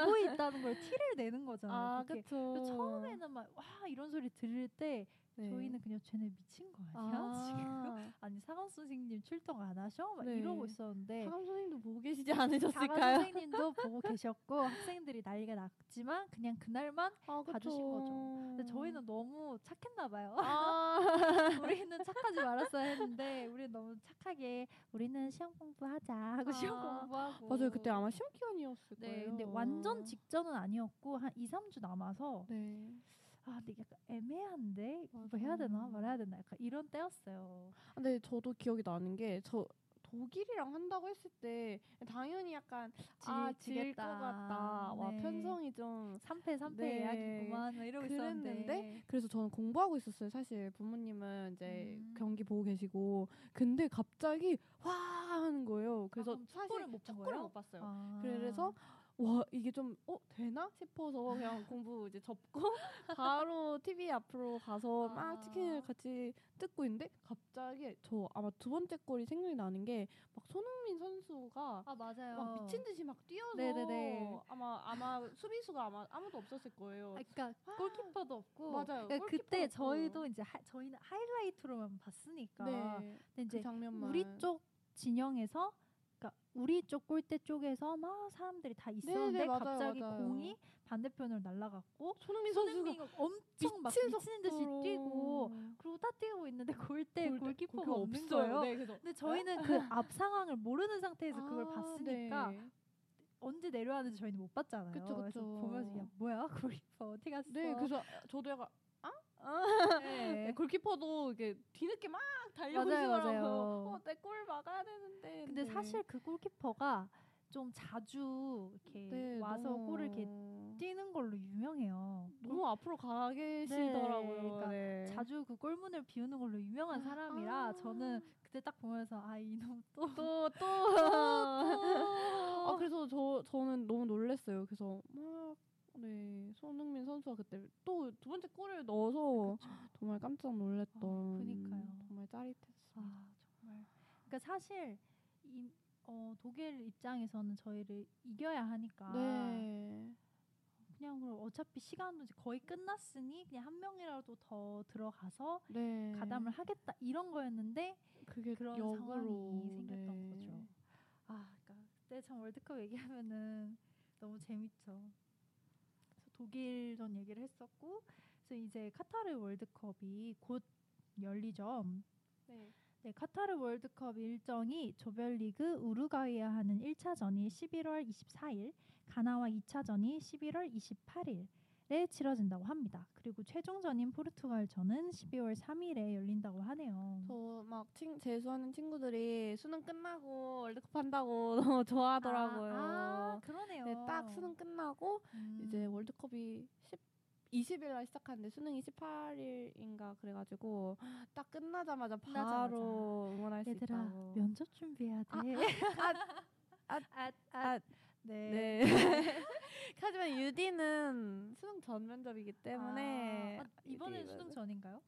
보고 있다는 걸 티를 내는 거잖아요. 아. 그래서 처음에는 막 와 이런 소리 들을 때 네. 저희는 그냥 쟤네 미친 거 아니야 지금? 아, 아니 사감 선생님 출동 안 하셔? 막 네. 이러고 있었는데 사감 선생님도 보고 계시지 사감 않으셨을까요? 선생님도 보고 계셨고 학생들이 난리가 났지만 그냥 그날만 아, 봐주신 거죠. 근데 음. 저희는 너무 착했나 봐요. 아, 우리는 착하지 말았어야 했는데 우리 너무 착하게 우리는 시험 공부하자 하고 시험 아, 공부하고 맞아요. 그때 아마 시험 기간이었을 네, 거예요. 근데 완전 직전은 아니었고 한 2, 3주 남아서 네. 아, 근데 약간 애매한데 뭐 해야 되나. 말아야 되나 약간 이런 때였어요. 근데 저도 기억이 나는 게 저 독일이랑 한다고 했을 때 당연히 약간 아, 질것 지겠다. 같다. 와, 네. 편성이 좀 3패 3패 네. 예약이구만 막 이러고 그랬는데 있었는데 그래서 저는 공부하고 있었어요. 사실 부모님은 이제 음. 경기 보고 계시고 근데 갑자기 와 하는 거예요. 그래서 그럼 사실 축구를 못본 축구를? 못 봤어요. 아. 그래서 와 이게 좀 어 되나 싶어서 그냥 공부 이제 접고 바로 TV 앞으로 가서 막 아. 치킨을 같이 뜯고 있는데 갑자기 저 아마 두 번째 골이 생각이 나는 게 막 손흥민 선수가 아 맞아요. 막 미친 듯이 막 뛰어서 네네네. 아마 아마 수비수가 아마 아무도 없었을 거예요. 아, 그러니까 골키퍼도 없고 맞아요. 그러니까 그때. 저희도 이제 하, 저희는 하이라이트로만 봤으니까 네. 근데 이제 그 장면만 우리 쪽 진영에서 그러니까 우리 쪽 골대 쪽에서 막 사람들이 다 있었는데 네네, 맞아요, 갑자기 맞아요. 공이 반대편으로 날아갔고 손흥민 선수가 엄청 막 미친 미치는 듯이 속도로 뛰고 그리고 다 뛰고 있는데 골대 골대- 골키퍼가 없는 없어요. 거예요. 네, 그래서 근데 저희는 그 앞 상황을 모르는 상태에서 그걸 아, 봤으니까 네. 언제 내려왔는지 저희는 못 봤잖아요. 그쵸, 그쵸. 보면서 야 뭐야 골키퍼 어디 갔어? 네, 그래서 저도 약간 네. 네, 골키퍼도 이게 뒤늦게 막 달려오시더라고요. 어, 내골 막아야 되는데. 근데 네. 사실 그 골키퍼가 좀 자주 이렇게 네, 와서 너무- 골을 이렇게 뛰는 걸로 유명해요. 너무 앞으로 가 계시더라고요. 그러니까 네. 자주 그 골문을 비우는 걸로 유명한 사람이라 아. 저는 그때 딱 보면서 아 이놈 또 또 또. 아 그래서 저 저는 너무 놀랐어요. 그래서 막 네, 손흥민 선수가 그때 또 두 번째 골을 넣어서 정말 깜짝 놀랐던. 아, 그니까요. 정말 짜릿했어요. 아 정말. 그러니까 사실 이, 어, 독일 입장에서는 저희를 이겨야 하니까 네. 그냥 그럼 어차피 시간도 이제 거의 끝났으니 그냥 한 명이라도 더 들어가서 네. 가담을 하겠다 이런 거였는데 그게 그런 역으로 상황이 생겼던 네. 거죠. 아, 그러니까 그때 참 월드컵 얘기하면은 너무 재밌죠. 독일전 얘기를 했었고, 그래서 이제 카타르 월드컵이 곧 열리죠. 네. 네, 카타르 월드컵 일정이 조별리그 우루과이와 하는 1차전이 11월 24일, 가나와 2차전이 11월 28일 에 치러진다고 합니다. 그리고 최종전인 포르투갈전은 12월 3일에 열린다고 하네요. 저 막 재수하는 친구들이 수능 끝나고 월드컵 한다고 너무 좋아하더라고요. 아, 아, 그러네요. 네, 딱 수능 끝나고 음. 이제 월드컵이 10, 20일 날 시작하는데 수능이 18일인가 그래가지고 딱 끝나자마자. 바로 응원할 수 얘들아 있다고. 면접 준비해야 돼. 아, 아, 아, 네. 네. 하지만 유디는 수능 전 면접이기 때문에 아, 아, 유디 수능 면접- 전인가요?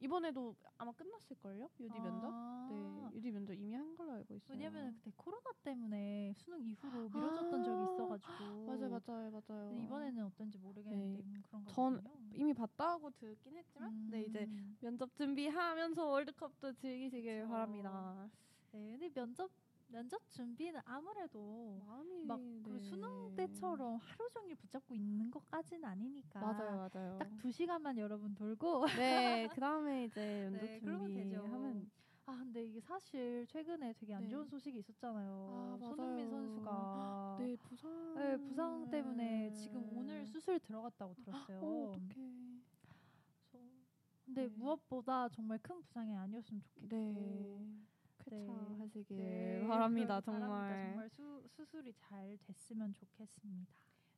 이번에도 아마 끝났을 걸요? 유디 면접? 아, 네, 유디 면접 이미 한 걸로 알고 있어요. 왜냐면 그때 코로나 때문에 수능 이후로 미뤄졌던 적이 있어가지고. 맞아요, 맞아요, 맞아요. 이번에는 어떤지 모르겠는데 네. 그런가 전 보군요. 이미 봤다고 듣긴 했지만, 네 이제 음. 면접 준비하면서 월드컵도 즐기시길. 바랍니다. 네, 근데 면접 면접 준비는 아무래도 마음이 막그 수능 때처럼 하루 종일 붙잡고 있는 것까지는 아니니까. 맞아요, 맞아요. 딱 두 시간만 여러분 돌고 네, 그 다음에 이제 면접 네. 준비하면 아 근데 이게 사실 최근에 되게 안 네. 좋은 소식이 있었잖아요. 아, 손흥민. 선수가 네 부상. 네, 부상 때문에 지금 오늘 수술 들어갔다고 들었어요. 어, 어떡해. 근데 네. 무엇보다 정말 큰 부상이 아니었으면 좋겠고. 네. 쾌차하시길 네, 바랍니다, 정말. 바랍니다. 정말 수, 수술 수술이 잘 됐으면 좋겠습니다.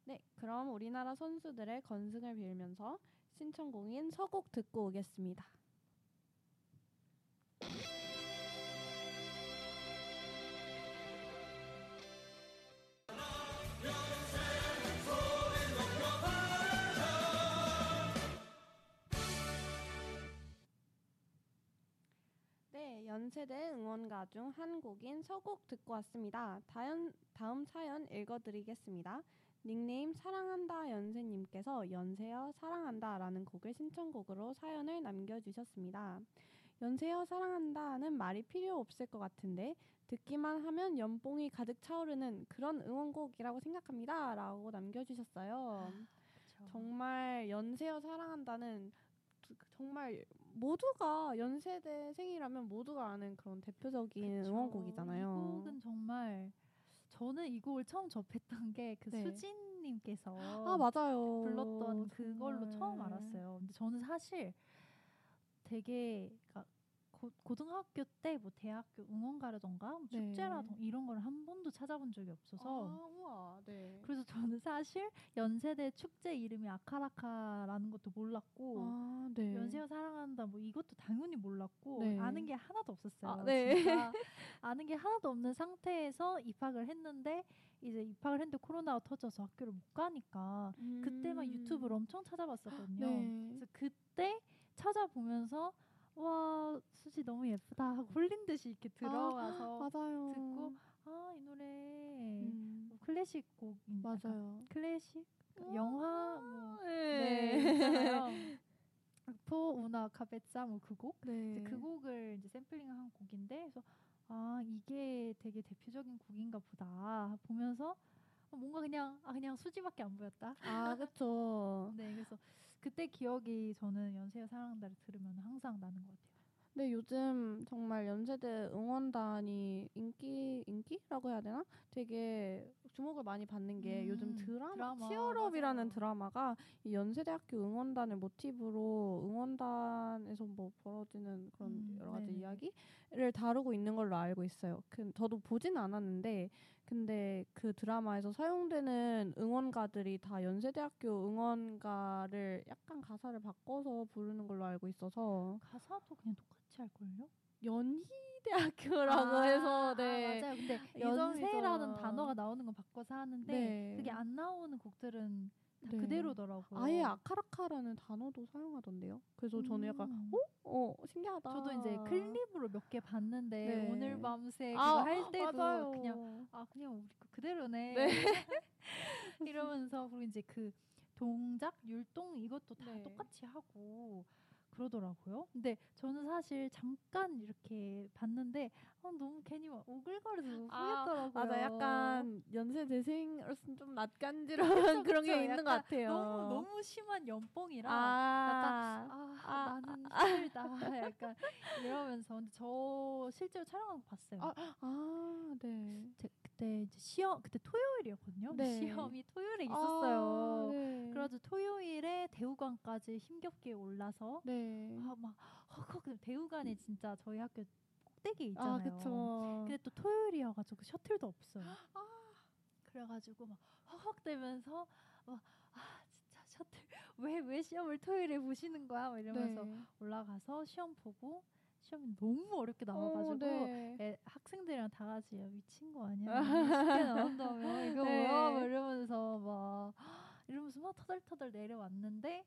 네, 그럼 우리나라 선수들의 건승을 빌면서 신청곡인 서곡 듣고 오겠습니다. 연세대 응원가 중 한 곡인 서곡 듣고 왔습니다. 다연, 다음 사연 읽어드리겠습니다. 닉네임 사랑한다 연세님께서 연세여 사랑한다 라는 곡을 신청곡으로 사연을 남겨주셨습니다. 연세여 사랑한다 는 말이 필요 없을 것 같은데 듣기만 하면 연봉이 가득 차오르는 그런 응원곡이라고 생각합니다 라고 남겨주셨어요. 정말 연세여 사랑한다는 두- 정말 모두가 연세대생이라면 모두가 아는 그런 대표적인 그쵸. 응원곡이잖아요. 이 곡은 정말 저는 이 곡을 처음 접했던 게그 네. 수진님께서 아 맞아요. 불렀던 그걸로 정말. 처음 알았어요. 근데 저는 사실 되게 그러니까 고, 고등학교 때 뭐 대학교 응원가라던가 뭐 네. 축제라던가 이런 걸 한 번도 찾아본 적이 없어서 아, 우와, 네. 그래서 저는 사실 연세대 축제 이름이 아카라카라는 것도 몰랐고 아, 네. 연세여 사랑한다 뭐 이것도 당연히 몰랐고 네. 아는 게 하나도 없었어요. 아, 네. 진짜 아는 게 하나도 없는 상태에서 입학을 했는데 이제 입학을 했는데 코로나가 터져서 학교를 못 가니까 그때만 음. 유튜브를 엄청 찾아봤었거든요. 네. 그래서 그때 찾아보면서 와 수지 너무 예쁘다 하고 홀린 듯이 이렇게 들어와서 맞아요. 듣고 아 이 노래 음, 뭐 클래식 곡 맞아요. 클래식 영화 뭐 네. 네. 포 우나 카베짜 뭐 그 곡. 네. 그 곡을 이제 샘플링한 곡인데 그래서 아 이게 되게 대표적인 곡인가 보다 보면서 뭔가 그냥 아 그냥 수지밖에 안 보였다. 아, 그쵸. 네, 그래서 그때 기억이 저는 연세여 사랑한다를 들으면 항상 나는 것 같아요. 근데 요즘 정말 연세대 응원단이 인기 인기라고 해야 되나? 되게 주목을 많이 받는 게 음, 요즘 드라마, 드라마, 치얼업이라는. 드라마가 이 연세대학교 응원단을 모티브로 응원단에서 뭐 벌어지는 그런 음, 여러 가지 네네. 이야기를 다루고 있는 걸로 알고 있어요. 그, 저도 보진 않았는데 근데 그 드라마에서 사용되는 응원가들이 다 연세대학교 응원가를 약간 가사를 바꿔서 부르는 걸로 알고 있어서 가사도 그냥 똑같이 할 걸요? 연희대학교라고 해서 네. 맞아요. 근데 연세라는 좀- 단어가 나오는 건 바꿔서 하는데 네. 그게 안 나오는 곡들은 다 네. 그대로더라고요. 아예 아카라카라는 단어도 사용하던데요. 그래서 저는 약간 음. 어 신기하다. 저도 이제 클립으로 몇 개 봤는데 네. 오늘 밤새 그거 아, 할 때도 맞아요. 그냥 아 그냥 우리 거 그대로네 네. 이러면서 그리고 이제 그 동작 율동 이것도 다 네. 똑같이 하고 그러더라고요. 근데 저는 사실 잠깐 이렇게 봤는데 아, 너무 괜히 막 오글거려서 아, 후회했더라고요. 맞아 약간 연세대생으로서는 좀 낯간지러운 그런 게. 있는 것 약간 같아요. 너무 너무 심한 연봉이라 아, 아, 아, 나는 힘들다 약간 이러면서 근데 저 실제로 촬영한 거 봤어요. 아, 아, 네. 제- 그때 이제 시험 그때 토요일이었거든요. 네. 시험이 토요일에 있었어요. 아, 네. 그래가지고 토요일에 대우관까지 힘겹게 올라서 네. 아막 헉헉 그 대우관이 진짜 저희 학교 꼭대기에 있잖아요. 아. 근데 또 토요일이어가지고 셔틀도 없어요. 그래가지고 막 헉헉대면서 막 아 진짜 셔틀 왜 왜 시험을 토요일에 보시는 거야? 막 이러면서 네. 올라가서 시험 보고 시험이 너무 어렵게 나와가지고 어, 네. 애, 학생들이랑 다 같이 야 미친 거 아니야? 쉽게 나온다며 이거 네. 뭐야? 막 이러면서 막 이러면서 막 터덜터덜 내려왔는데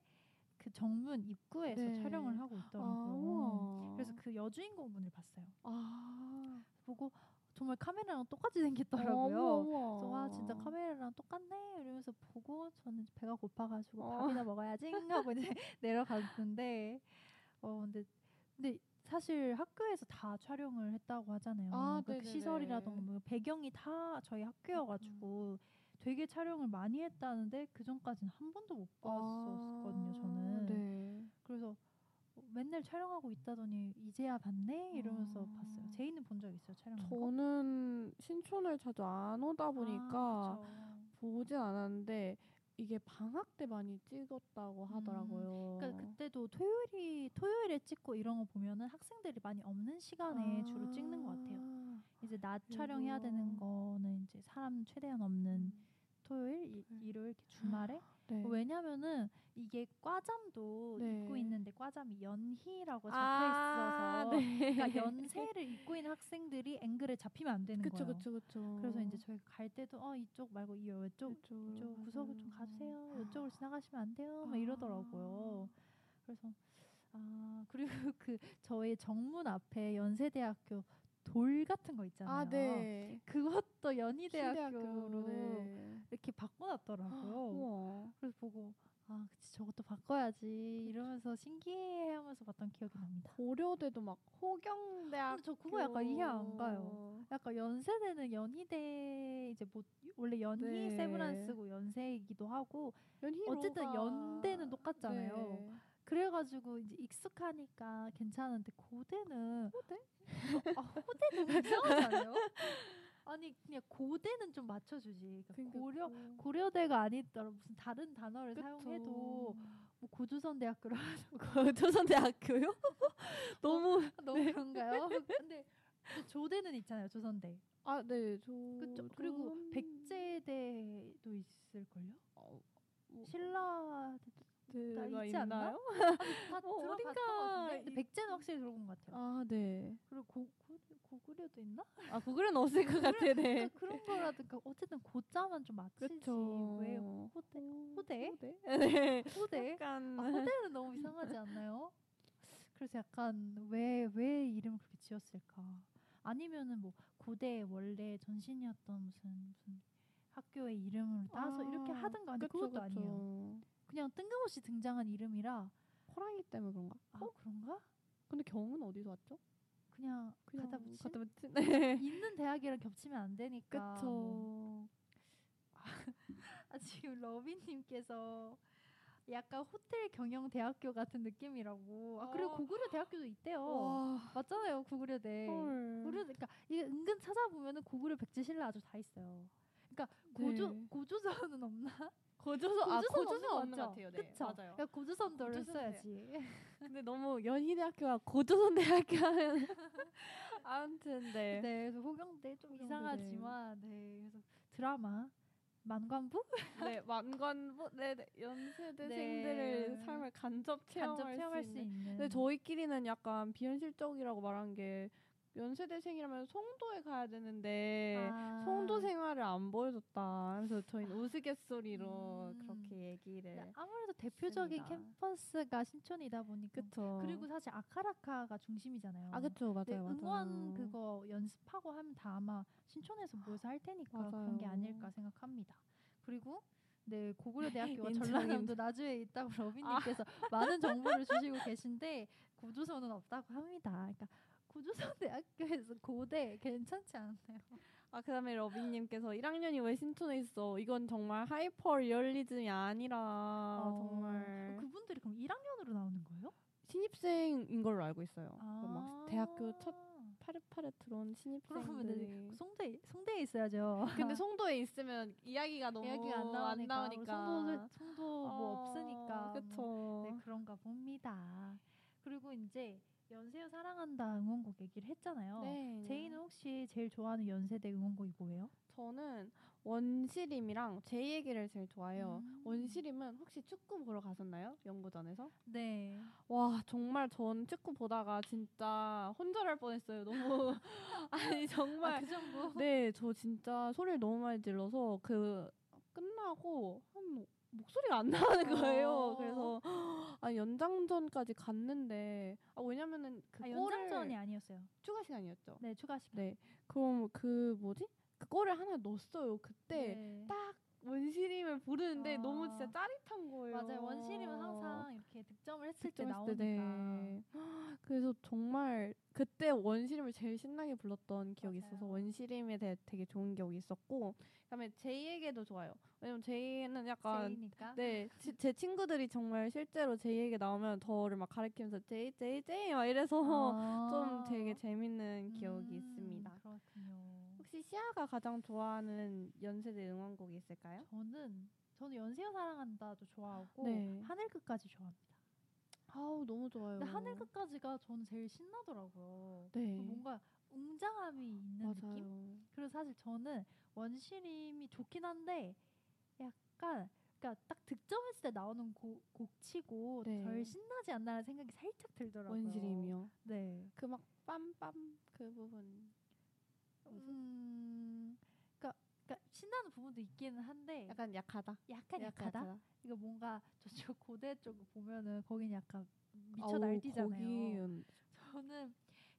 그 정문 입구에서 네. 촬영을 하고 아, 있더라고요. 우와. 그래서 그 여주인공 분을 봤어요. 아, 보고 정말 카메라랑 똑같이 생겼더라고요. 그래서 와 진짜. 카메라랑 똑같네 이러면서 보고 저는 배가 고파가지고 어. 밥이나 먹어야지 하고 이제 내려갔는데 어 근데 근데 사실 학교에서 다 촬영을 했다고 하잖아요. 아, 그 네네네. 시설이라던가 뭐 배경이 다 저희 학교여가지고 되게 촬영을 많이 했다는데 그 전까지는 한 번도 못 봤었거든요. 아, 저는 네. 그래서 어, 맨날 촬영하고 있다더니 이제야 봤네 이러면서 아. 봤어요. 제이는 본 적 있어요 촬영한 거? 저는 신촌을 자주 안 오다 보니까 아. 보진 않았는데 이게 방학 때 많이 찍었다고 하더라고요. 그러니까 그때도 토요일이 토요일에 찍고 이런 거 보면은 학생들이 많이 없는 시간에 주로 찍는 것 같아요. 이제 낮 촬영해야 되는 그리고- 거는 이제 사람 최대한 없는 토요일, 이, 음. 일요일 이렇게 주말에 네. 왜냐면은 이게 과잠도 네. 입고 있는데 과잠이 연희라고 적혀 아, 있어서 네. 그러니까 연세를 입고 있는 학생들이 앵글에 잡히면 안 되는 그쵸 거예요. 그쵸 그쵸. 그래서 이제 저희 갈 때도 어 이쪽 말고 이 그쵸, 이쪽 구석을 좀. 가주세요. 이쪽으로 지나가시면 안 돼요. 막 아. 이러더라고요. 그래서 아 그리고 그 저희 정문 앞에 연세대학교 돌 같은 거 있잖아요. 아 네. 그것 도 연희대학교로 네. 이렇게 바꿔놨더라고요. 그래서 보고 아 그치 저것도 바꿔야지 이러면서 신기해하면서 봤던 기억이 납니다. 고려대도 막 호경대학. 근데 저 그거 약간 이해 안 가요. 약간 연세대는 연희대 이제 뭐 원래 연희 네. 세브란스고 연세이기도 하고 연희로가. 어쨌든 연대는 똑같잖아요. 네. 그래가지고 이제 익숙하니까 괜찮은데 고대는 호대? 아 호대 너무 이상하지 않아요? 아니 그냥 고대는 좀 맞춰주지. 그러니까 그러니까 고려 그- 고려대가 아니더라 무슨 다른 단어를 그쵸. 사용해도 뭐 고조선대학교로 조선대학교요? 너무 너무 그런가요? 근데 또 조대는 있잖아요 조선대. 아 네. 저 그쵸? 그리고 좀- 백제대도 있을 걸요? 어, 뭐- 신라 대가 있지 않나? 있나요? 다 어, 어딘가 근데 백제는 확실히 들어본 것 같아요. 아 네. 그리고 고, 고, 고구려도 있나? 아 구글은 없을 것 같아. 네. 그러니까 그런 거라든가 어쨌든 고자만 좀 맞추지 그쵸. 왜 호대 호대 호대? 네. 호대 약간 아, 호대는 너무 이상하지 않나요? 그래서 약간 왜 왜 이름을 그렇게 지었을까? 아니면은 뭐 고대 원래 전신이었던 무슨 무슨 학교의 이름을 따서 이렇게 아, 하든가 근데 그쵸, 그것도 아니에요. 그냥 뜬금없이 등장한 이름이라 호랑이 때문에 그런가? 아 어? 그런가? 근데 경은 어디서 왔죠? 그냥, 그냥 갖다 붙인 갖다 붙인. 네. 있는 대학이랑 겹치면 안 되니까 그쵸. 뭐. 아, 지금 러비님께서 약간 호텔 경영 대학교 같은 느낌이라고. 아 그리고 어. 고구려 대학교도 있대요. 와. 맞잖아요, 고구려대. 헐. 고구려 그러니까 이게 은근 찾아보면은 고구려 백제 신라 아주 다 있어요. 그러니까 고조 네. 고조선은 없나? 고조선 아 고조선 고조선 없는 것 같아요. 네. 그쵸? 맞아요. 그러니까 고조선도를 고조선 써야지. 근데 너무 연희대학교가 고조선 대학교 하면 아무튼 네. 네, 그래서 호경대 좀 이상하지만 네, 그래서 드라마 만관부 네, 만관부 네, 네. 연세대생들의 네. 삶을 간접 체험할, 간접 체험할 수수 있는. 있는. 근데 저희끼리는 약간 비현실적이라고 말한 게 연세대생이라면 송도에 가야 되는데 아. 송도 생활을 안 보여줬다. 그래서 저희는 우스갯소리로 음. 그렇게 얘기를 네, 아무래도 대표적인 있습니다. 캠퍼스가 신촌이다 보니까 그쵸. 그리고 사실 아카라카가 중심이잖아요. 아 그쵸 맞아요 네, 맞아요. 응원 그거 연습하고 하면 다 아마 신촌에서 모여서 할 테니까 그런 게 맞아요. 아닐까 생각합니다. 그리고 네 고구려 대학교가 인정, 전라남도 나주에 있다고 러비님께서 많은 정보를 주시고 계신데 고조선은 없다고 합니다. 그러니까 고조선 대학교에서 고대 괜찮지 않나요? 아 그다음에 러비님께서 1학년이 왜 신촌에 있어? 이건 정말 하이퍼 리얼리즘이 아니라 어, 정말 그분들이 그럼 1학년으로 나오는 거예요? 신입생인 걸로 알고 있어요. 아. 대학교 첫 파릇파릇 들어온 신입생들이. 송도 송도에 있어야죠. 근데 송도에 있으면 이야기가 너무 이야기가 안 나오니까, 나오니까. 송도 송도 뭐 어, 없으니까 뭐. 그쵸. 네 그런가 봅니다. 그리고 이제 연세여 사랑한다 응원곡 얘기를 했잖아요. 네. 제이는 혹시 제일 좋아하는 연세대 응원곡이 뭐예요? 저는 원시림이랑 제이에게를 제일 좋아해요. 음. 원시림은 혹시 축구 보러 가셨나요? 연구전에서? 네. 와 정말 전 축구 보다가 진짜 혼절할 뻔했어요. 너무 아니 정말 그 정도. 네저 진짜 소리를 너무 많이 질러서 그 끝나고 한 목소리가 안 나는 거예요. 어. 그래서 아 연장전까지 갔는데 아 왜냐면은 그 아, 연장전이 아니었어요. 추가 시간이었죠. 네 추가 시간. 네 그럼 그 뭐지 그 골을 하나 넣었어요. 그때 네. 딱 원시림을 부르는데 아. 너무 진짜 짜릿한 거예요. 맞아요. 원시림은 항상 이렇게 득점을 했을 때 득점했을 나오니까. 때, 네. 그래서 정말 그때 원시림을 제일 신나게 불렀던 기억이 있어서 맞아요. 원시림에 대해 되게 좋은 기억이 있었고 그다음에 제이에게도 좋아요. 왜냐면 제이는 약간 제이니까. 네, 치- 제 친구들이 정말 실제로 제이에게 나오면 저를 막 가리키면서 제이 제이 제이 막 이래서 아. 좀 되게 재밌는 기억이 음, 있습니다. 그렇군요. 혹시 시아가 가장 좋아하는 연세대 응원곡이 있을까요? 저는 저는 연세여 사랑한다도 좋아하고 네. 하늘 끝까지 좋아합니다. 아우 너무 좋아요. 근데 하늘 끝까지가 저는 제일 신나더라고요. 네. 뭔가 웅장함이 있는 느낌? 맞아요. 그래서 사실 저는 원시림이 좋긴 한데 약간 그러니까 딱 득점했을 때 나오는 곡, 곡치고 네. 덜 신나지 않나라는 생각이 살짝 들더라고요. 원시림이요. 네. 그 막 빰빰 그 부분. 음, 그러니까, 그러니까 신나는 부분도 있기는 한데 약간 약하다. 약간 약하다. 이거 뭔가 저쪽 고대 쪽 보면은 거긴 약간 미쳐 날뛰잖아요. 저는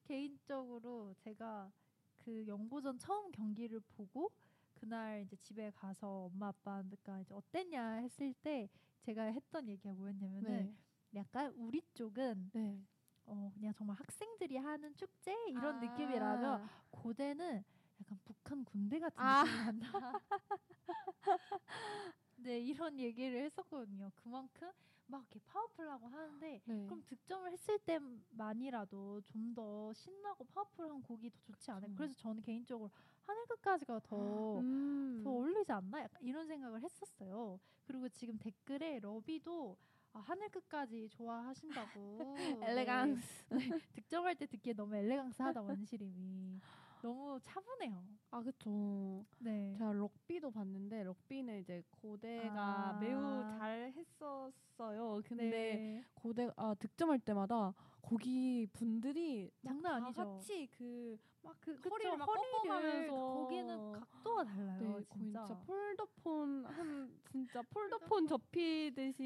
개인적으로 제가 그 영고전 처음 경기를 보고 그날 이제 집에 가서 엄마 아빠가 이제 어땠냐 했을 때 제가 했던 얘기가 뭐였냐면은 네. 약간 우리 쪽은 네. 어 그냥 정말 학생들이 하는 축제 이런 아. 느낌이라면 고대는 약간 북한 군대 같은 아. 느낌이 난다. 네 이런 얘기를 했었거든요. 그만큼 막 이렇게 파워풀하고 하는데 네. 그럼 득점을 했을 때만이라도 좀 더 신나고 파워풀한 곡이 더 좋지 않을까? 그쵸. 그래서 저는 개인적으로 하늘 끝까지가 더, 음. 더 어울리지 않나? 약간 이런 생각을 했었어요. 그리고 지금 댓글에 러비도 아, 하늘 끝까지 좋아하신다고. 엘레강스. 네. 네, 득점할 때 듣기에 너무 엘레강스하다 원시림이. 너무 차분해요. 아 그쵸. 네. 제가 럭비도 봤는데 럭비는 이제 고대가 아. 매우 잘 했었어요. 근데 네. 고대 아 득점할 때마다 거기 분들이 막 장난 다 아니죠. 같이 그막그 허리를 막 꺾어가면서 거기는 각도가 달라요. 네, 진짜. 진짜 폴더폰 한 진짜 폴더폰 접히듯이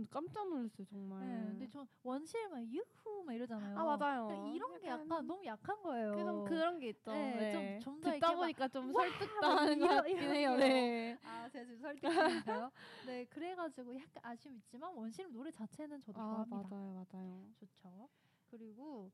네. 접히셨는데 깜짝 놀랐어요 정말. 네, 근데 전 원실만 유후 막 이러잖아요. 아 맞아요. 이런 게 약간 너무 약한 거예요. 좀 그런 게 있죠. 네, 네, 좀- 듣다 이렇게 막 보니까 좀 와! 설득당하는 것 같긴 해요. 네. 아 제가 지금 설득인가요? 네, 그래가지고 약간 아쉬움 있지만 원실 노래 자체는 저도 아 좋아합니다. 맞아요, 맞아요. 좋죠. 그리고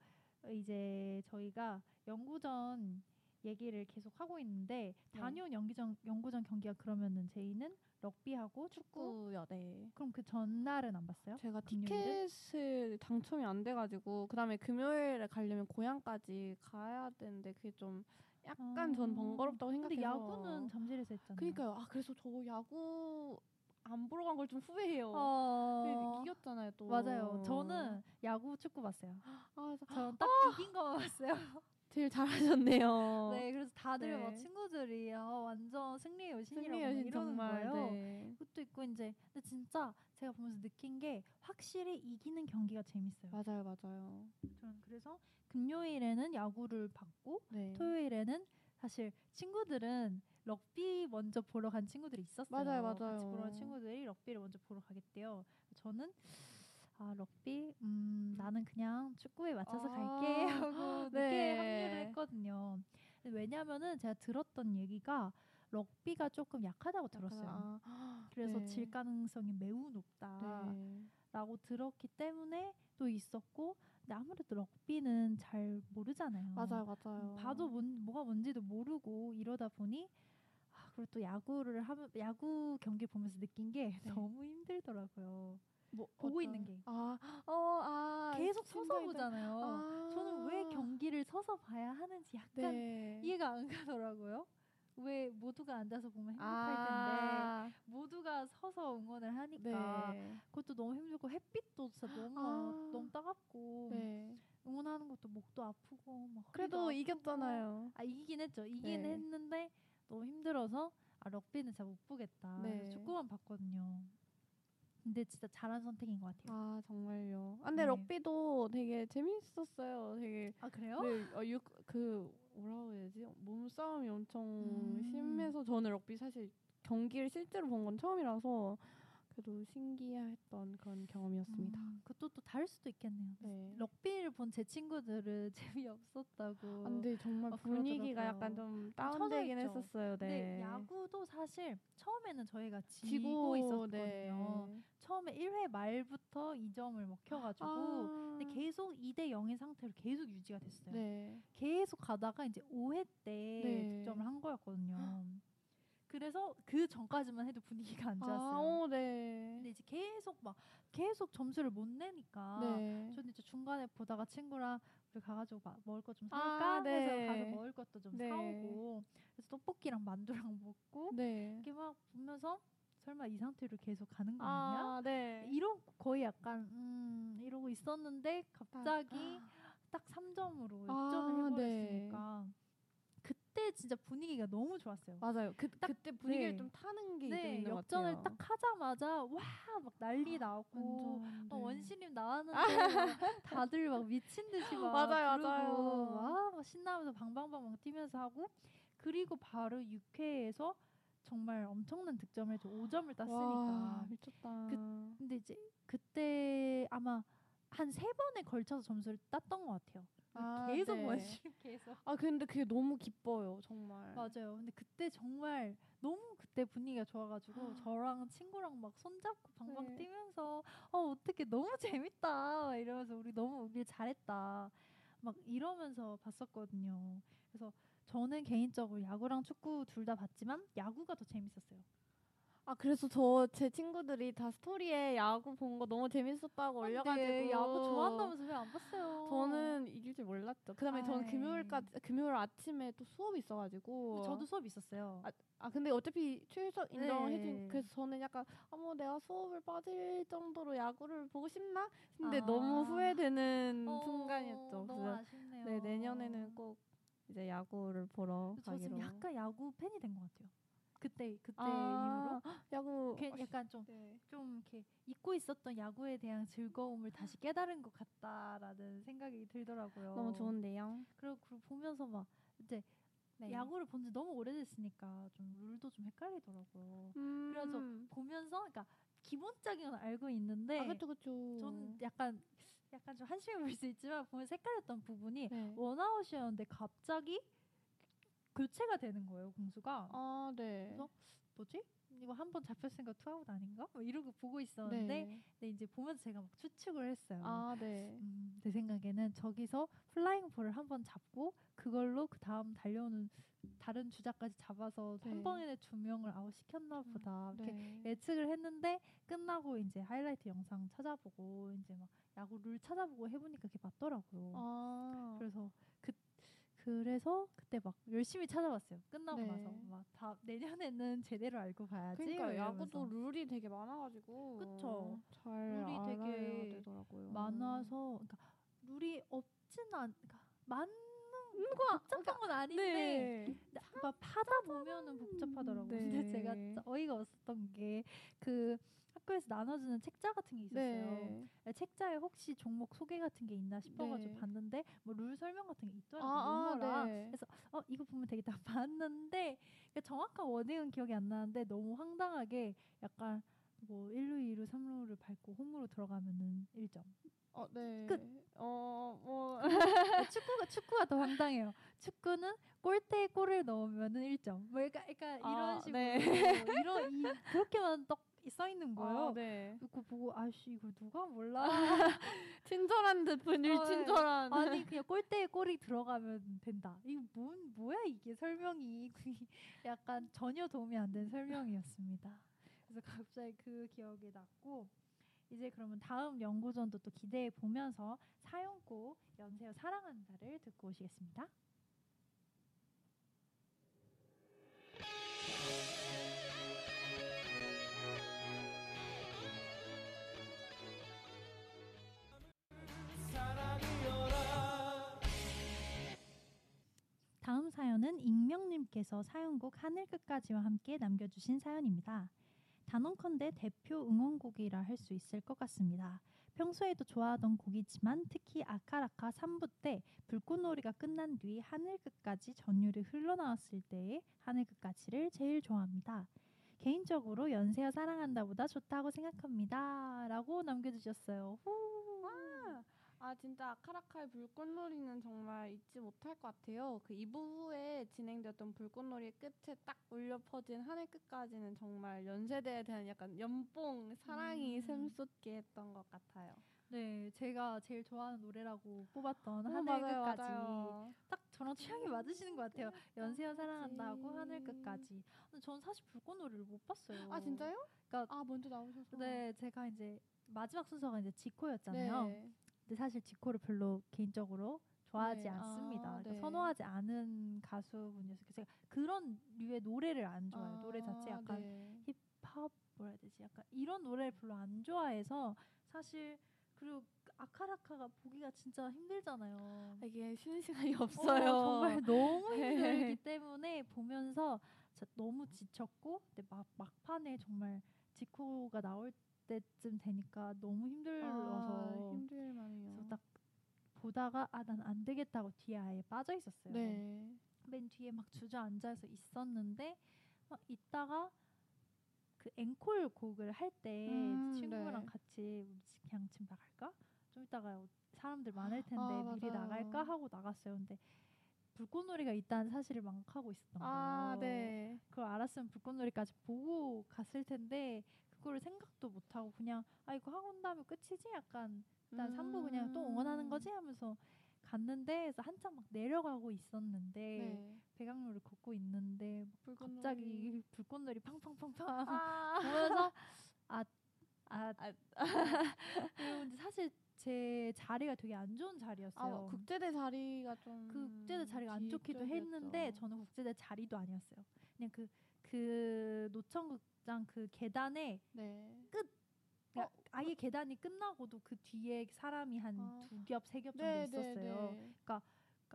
이제 저희가 연구전 얘기를 계속 하고 있는데 네. 다녀온 연기전 연구전 경기가 그러면은 제이는 럭비하고 축구. 축구요, 네. 그럼 그 전날은 안 봤어요? 제가 금요일은? 티켓을 당첨이 안 돼가지고 그다음에 금요일에 가려면 고향까지 가야 되는데 그게 좀 약간 전 아. 번거롭다고 생각해서. 근데 야구는 잠실에서 했잖아요. 그러니까요. 아 그래서 저 야구 안 보러 간 걸 좀 후회해요. 어... 그 이겼잖아요 또. 맞아요. 저는 야구 축구 봤어요. 아, 저- 저는 딱 이긴 거만 봤어요. 제일 잘하셨네요. 네, 그래서 다들 막 네. 친구들이 어, 완전 승리의 여신이라고 승리 막 여신 이러는 정말. 거예요. 네. 그것도 있고 이제 근데 진짜 제가 보면서 느낀 게 확실히 이기는 경기가 재밌어요. 맞아요, 맞아요. 저는 그래서 금요일에는 야구를 봤고 네. 토요일에는 사실 친구들은 럭비 먼저 보러 간 친구들이 있었어요. 맞아요, 같이 맞아요. 보러 간 친구들이 럭비를 먼저 보러 가겠대요. 저는 아 럭비 음 나는 그냥 축구에 맞춰서 아, 갈게 하고 늦게 네. 합류를 했거든요. 근데 왜냐면은 제가 들었던 얘기가 럭비가 조금 약하다고 들었어요. 아, 그래서 네. 질 가능성이 매우 높다라고 네. 들었기 때문에 또 있었고 근데 아무래도 럭비는 잘 모르잖아요. 맞아요, 맞아요. 봐도 뭔, 뭐가 뭔지도 모르고 이러다 보니 아, 그리고 또 야구를 하면 야구 경기 보면서 느낀 게 네. 너무 힘들더라고요. 뭐, 보고 어떤- 있는 게 아, 어, 아. 계속 서서 보잖아요. 아. 저는 왜 경기를 서서 봐야 하는지 약간 네. 이해가 안 가더라고요. 왜 모두가 앉아서 보면 행복할 텐데 아, 모두가 서서 응원을 하니까 네. 그것도 너무 힘들고 햇빛도 진짜 너무 아. 너무 따갑고 네. 응원하는 것도 목도 아프고 막 그래도 허리도 이겼잖아요. 아 이기긴 했죠. 이기긴 네. 했는데 너무 힘들어서 아 럭비는 진짜 못 보겠다. 네. 축구만 봤거든요. 근데 진짜 잘한 선택인 것 같아요. 아, 정말요. 아, 근데 네. 럭비도 되게 재밌었어요. 되게 아 그래요? 네, 어, 육, 그 뭐라고 해야 되지? 몸싸움이 엄청 음. 심해서 저는 럭비 사실 경기를 실제로 본 건 처음이라서 그래도 신기했던 그런 경험이었습니다. 음, 그것도 또 다를 수도 있겠네요. 네. 럭비를 본 제 친구들은 재미없었다고. 아, 근데 정말 어, 분위기가 그러더라고요. 약간 좀 처져 다운되긴 있죠. 했었어요. 네. 야구도 사실 처음에는 저희가 지고, 있었거든요. 네. 처음에 1회 말부터 2점을 먹혀가지고 아, 근데 계속 2대 0의 상태로 계속 유지가 됐어요. 네. 계속 가다가 이제 5회 때 네. 득점을 한 거였거든요. 그래서 그 전까지만 해도 분위기가 안 좋았어요. 아, 오, 네. 근데 이제 계속 막 계속 점수를 못 내니까 네. 저는 이제 중간에 보다가 친구랑 우리 가가지고 막 먹을 것좀 아, 살까 네. 해서 가서 먹을 것도 좀 네. 사오고 그래서 떡볶이랑 만두랑 먹고 네. 이렇게 막 보면서 설마 이 상태로 계속 가는 거 아니야? 아, 네. 이러고 거의 약간 음 이러고 있었는데 갑자기 딱 3점으로 아, 역전을 네. 해버렸으니까 그때 진짜 분위기가 너무 좋았어요. 맞아요. 그 딱- 그때 분위기를 네. 좀 타는 게 네, 있는 것 역전을 같아요. 딱 하자마자 와 막 난리 나고 완전, 막 네. 원신님 나왔는데 막 다들 막 미친 듯이 막 맞아요, 맞아요. 와, 막 신나면서 방방방방 뛰면서 하고 그리고 바로 6회에서 정말 엄청난 득점을 해서 5점을 땄으니까 와, 미쳤다. 근데 이제 그때 아마 한 세 번에 걸쳐서 점수를 땄던 것 같아요. 아, 계속 네. 원심 계속. 아 근데 그게 너무 기뻐요, 정말. 맞아요. 근데 그때 정말 너무 그때 분위기가 좋아가지고 저랑 친구랑 막 손잡고 방방 네. 뛰면서 어 어떻게 너무 재밌다 막 이러면서 우리 너무 우길 잘했다 막 이러면서 봤었거든요. 그래서 저는 개인적으로 야구랑 축구 둘 다 봤지만 야구가 더 재밌었어요. 아 그래서 저 제 친구들이 다 스토리에 야구 본 거 너무 재밌었다고 올려가지고 네, 야구 좋아한다면서 왜 안 봤어요? 저는 이길 줄 몰랐죠. 그다음에 저는 아이. 금요일까지 금요일 아침에 또 수업이 있어가지고 저도 수업 있었어요. 아, 아 근데 어차피 출석 인정을 네. 해준 그래서 저는 약간 어머 내가 수업을 빠질 정도로 야구를 보고 싶나? 근데 아. 너무 후회되는 어, 순간이었죠. 너무 아쉽네요. 네 내년에는 꼭 이제 야구를 보러 저 가기로. 지금 약간 야구 팬이 된 것 같아요. 그때 그때 아, 이후로 야구 걔 약간 좀 네. 좀 이렇게 잊고 있었던 야구에 대한 즐거움을 다시 깨달은 것 같다라는 생각이 들더라고요. 너무 좋은데요. 그리고 그걸 보면서 막 이제 네. 야구를 본 지 너무 오래됐으니까 좀 룰도 좀 헷갈리더라고요. 음. 그래서 보면서 그러니까 기본적인 건 알고 있는데 아 그쵸 그쵸. 저는 약간 약간 좀 한심해 보일 수 있지만 보면서 헷갈렸던 부분이 네. 원아웃이었는데 갑자기 교체가 되는 거예요 공수가. 아 네. 그래서 뭐지? 이거 한 번 잡혔으니까 투아웃 아닌가? 뭐 이러고 보고 있었는데 네. 근데 이제 보면서 제가 막 추측을 했어요. 아 네. 음, 내 생각에는 저기서 flying 볼을 한 번 잡고 그걸로 그 다음 달려오는 다른 주자까지 잡아서 네. 한 번에 두 명을 아웃 시켰나 보다 이렇게 네. 예측을 했는데 끝나고 이제 하이라이트 영상 찾아보고 이제 막 야구 룰 찾아보고 해보니까 그게 맞더라고요. 아. 그래서 그 그래서 그때 막 열심히 찾아봤어요. 끝나고 네. 나서 막 다 내년에는 제대로 알고 봐야지. 그러니까 이러면서. 야구도 룰이 되게 많아가지고 그쵸. 잘 룰이 되게 되더라고요. 많아서 그러니까 룰이 없진 않 그러니까 많 은거 복잡한 건 아닌데 네. 나- 막 파다 보면은 복잡하더라고요. 근데 네. 제가 진짜 어이가 없었던 게 그 학교에서 나눠주는 책자 같은 게 있었어요. 네. 책자에 혹시 종목 소개 같은 게 있나 싶어가지고 네. 봤는데 뭐 룰 설명 같은 게 있더라고요. 아, 아. 네. 그래서 어 이거 보면 되겠다 봤는데 그 정확한 워딩은 기억이 안 나는데 너무 황당하게 약간 뭐 1루, 2루, 3루를 밟고 홈으로 들어가면은 1점. 어, 네. 끝. 어, 뭐. 축구가 축구가 더 황당해요. 축구는 골대에 골을 넣으면은 1점. 뭐 그러니까, 그러니까 이런 아, 식으로 네. 이런 이 그렇게만 딱써 있는 거예요. 아, 네. 그거 보고 아씨 이걸 누가 몰라? 친절한 듯 분일 어, 네. 친절한. 아니 그냥 골대에 골이 들어가면 된다. 이거 뭔 뭐야 이게 설명이 약간 전혀 도움이 안 된 설명이었습니다. 그래서 갑자기 그 기억이 났고 이제 그러면 다음 연구전도 또 기대해 보면서 사용고 연세어 사랑한다를 듣고 오시겠습니다. 다음 사연은 익명님께서 사연곡 하늘 끝까지와 함께 남겨주신 사연입니다. 단언컨대 대표 응원곡이라 할 수 있을 것 같습니다. 평소에도 좋아하던 곡이지만 특히 아카라카 3부 때 불꽃놀이가 끝난 뒤 하늘 끝까지 전율이 흘러나왔을 때의 하늘 끝까지를 제일 좋아합니다. 개인적으로 연세여 사랑한다보다 좋다고 생각합니다. 라고 남겨주셨어요. 후. 아, 진짜 아카라카의 불꽃놀이는 정말 잊지 못할 것 같아요. 그 2부 후에 진행되었던 불꽃놀이의 끝에 딱 울려 퍼진 하늘 끝까지는 정말 연세대에 대한 약간 연봉, 사랑이 음. 샘솟게 했던 것 같아요. 네, 제가 제일 좋아하는 노래라고 뽑았던 어, 하늘 맞아요, 끝까지 맞아요. 딱 저랑 취향이 맞으시는 것 같아요. 연세여 사랑한다고. 하늘 끝까지. 근데 전 사실 불꽃놀이를 못 봤어요. 아, 진짜요? 그러니까 아, 먼저 나오셔서. 네, 제가 이제 마지막 순서가 이제 지코였잖아요. 네. 근데 사실 지코를 별로 개인적으로 좋아하지 네, 않습니다. 아, 그러니까 네. 선호하지 않은 가수분이어서 제가 그런 류의 노래를 안 좋아해요. 노래 자체 아, 약간 네. 힙합 뭐라 해야 되지? 약간 이런 노래를 별로 안 좋아해서 사실 그리고 그 아카라카가 보기가 진짜 힘들잖아요. 이게 쉬는 시간이 어, 없어요. 정말 너무 네. 힘들기 때문에 보면서 너무 지쳤고 근데 막 막판에 정말 지코가 나올 때쯤 되니까 너무 힘들어서 아, 힘들만해요. 그래서 딱 보다가 아 난 안 되겠다고 뒤에 아예 빠져 있었어요. 네. 맨 뒤에 막 주저앉아서 있었는데 막 있다가 그 앵콜 곡을 할때 음, 친구랑 네. 같이 그냥 지금 나갈까? 좀 이따가 사람들 많을 텐데 아, 미리 맞아요. 나갈까 하고 나갔어요. 근데 불꽃놀이가 있다는 사실을 망각하고 있었던 아, 거예요. 네. 그걸 알았으면 불꽃놀이까지 보고 갔을 텐데 그거를 생각도 못 하고 그냥 아 이거 하고 온 다음에 끝이지 약간 일단 삼부 그냥 또 응원하는 음. 거지 하면서 갔는데 그래서 한참 막 내려가고 있었는데 네. 배강로를 걷고 있는데 막 불꽃놀이. 갑자기 불꽃놀이 팡팡팡팡 아. 보면서 아, 아, 아. 근데 사실 제 자리가 되게 안 좋은 자리였어요. 아, 국제대 자리가 좀 그 국제대 자리가 안 좋기도 했는데 뒤쪽이었죠. 저는 국제대 자리도 아니었어요. 그냥 그그 노천극 장 그 계단에 네. 그러니까 아예 계단이 끝나고도 그 뒤에 사람이 한 아. 두겹 세겹 정도 네, 있었어요. 네, 네. 그러니까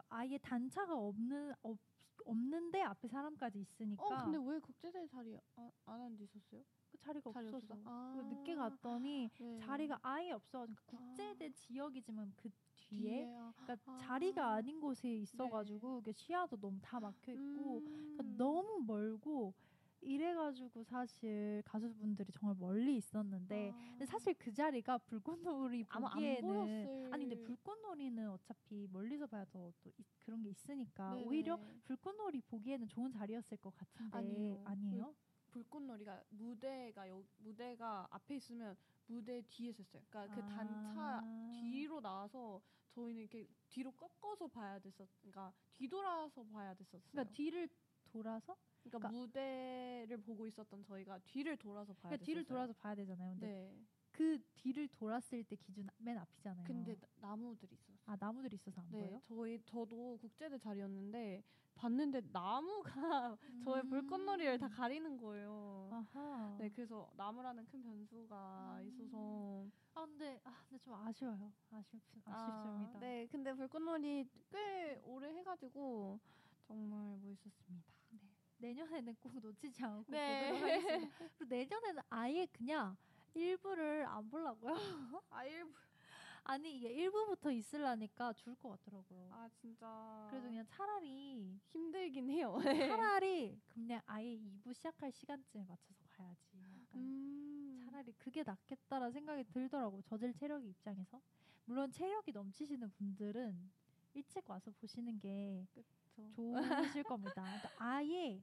아예 단차가 없는 없, 없는데 앞에 사람까지 있으니까 어, 근데 왜 국제대 자리 안, 안 앉으셨어요? 그 자리가 자리 없어서 없어서. 아. 늦게 갔더니 네. 자리가 아예 없어. 그러니까 아. 국제대 지역이지만 그 뒤에 뒤에, 아. 그러니까 아. 자리가 아닌 곳에 있어가지고 그 시야도 너무 다 막혀 있고 그러니까 음. 너무 멀고 이래가지고 사실 가수분들이 정말 멀리 있었는데 근데 아. 사실 그 자리가 불꽃놀이 보기에는 아니 근데 불꽃놀이는 어차피 멀리서 봐야 더 또 그런 게 있으니까 네네. 오히려 불꽃놀이 보기에는 좋은 자리였을 것 같은데 아니에요. 아니에요? 불 꽃놀이가 무대가 여, 무대가 앞에 있으면 무대 뒤에 섰어요. 그러니까 그 아. 단차 뒤로 나와서 저희는 이렇게 뒤로 꺾어서 봐야 됐었. 그러니까 뒤돌아서 봐야 됐었어요. 그러니까 뒤를 돌아서 그러니까, 그러니까- 무대를 보고 있었던 저희가 뒤를 돌아서 봐야 그러니까 뒤를. 돌아서 봐야 되잖아요. 근데 네. 그 뒤를 돌았을 때 기준 맨 앞이잖아요. 근데 나- 나무들이 있었어요. 아 나무들이 있어서 안 네, 보여요? 저희 저도 국제대 자리였는데 봤는데 나무가 저의 음. 불꽃놀이를 다 가리는 거예요. 아하. 네, 그래서 나무라는 큰 변수가 음. 있어서 아 근데 아 근데 좀 아쉬워요. 아쉽 아, 아쉽습니다. 네, 근데 불꽃놀이 꽤 오래 해가지고 정말 멋있었습니다. 내년에는 꼭 놓치지 않고 네. 보도록 하겠습니다. 그리고 내년에는 아예 그냥 일부를 안 보려고요. 아, 일부, 아니 이게 일부부터 있으려니까 죽을 것 같더라고요. 아 진짜. 그래서 그냥 차라리 힘들긴 해요. 차라리 그냥 아예 2부 시작할 시간쯤에 맞춰서 가야지. 약간 음, 차라리 그게 낫겠다라는 생각이 들더라고요. 저질 체력이 입장에서. 물론 체력이 넘치시는 분들은 일찍 와서 보시는 게 그쵸. 좋으실 겁니다. 그러니까 아예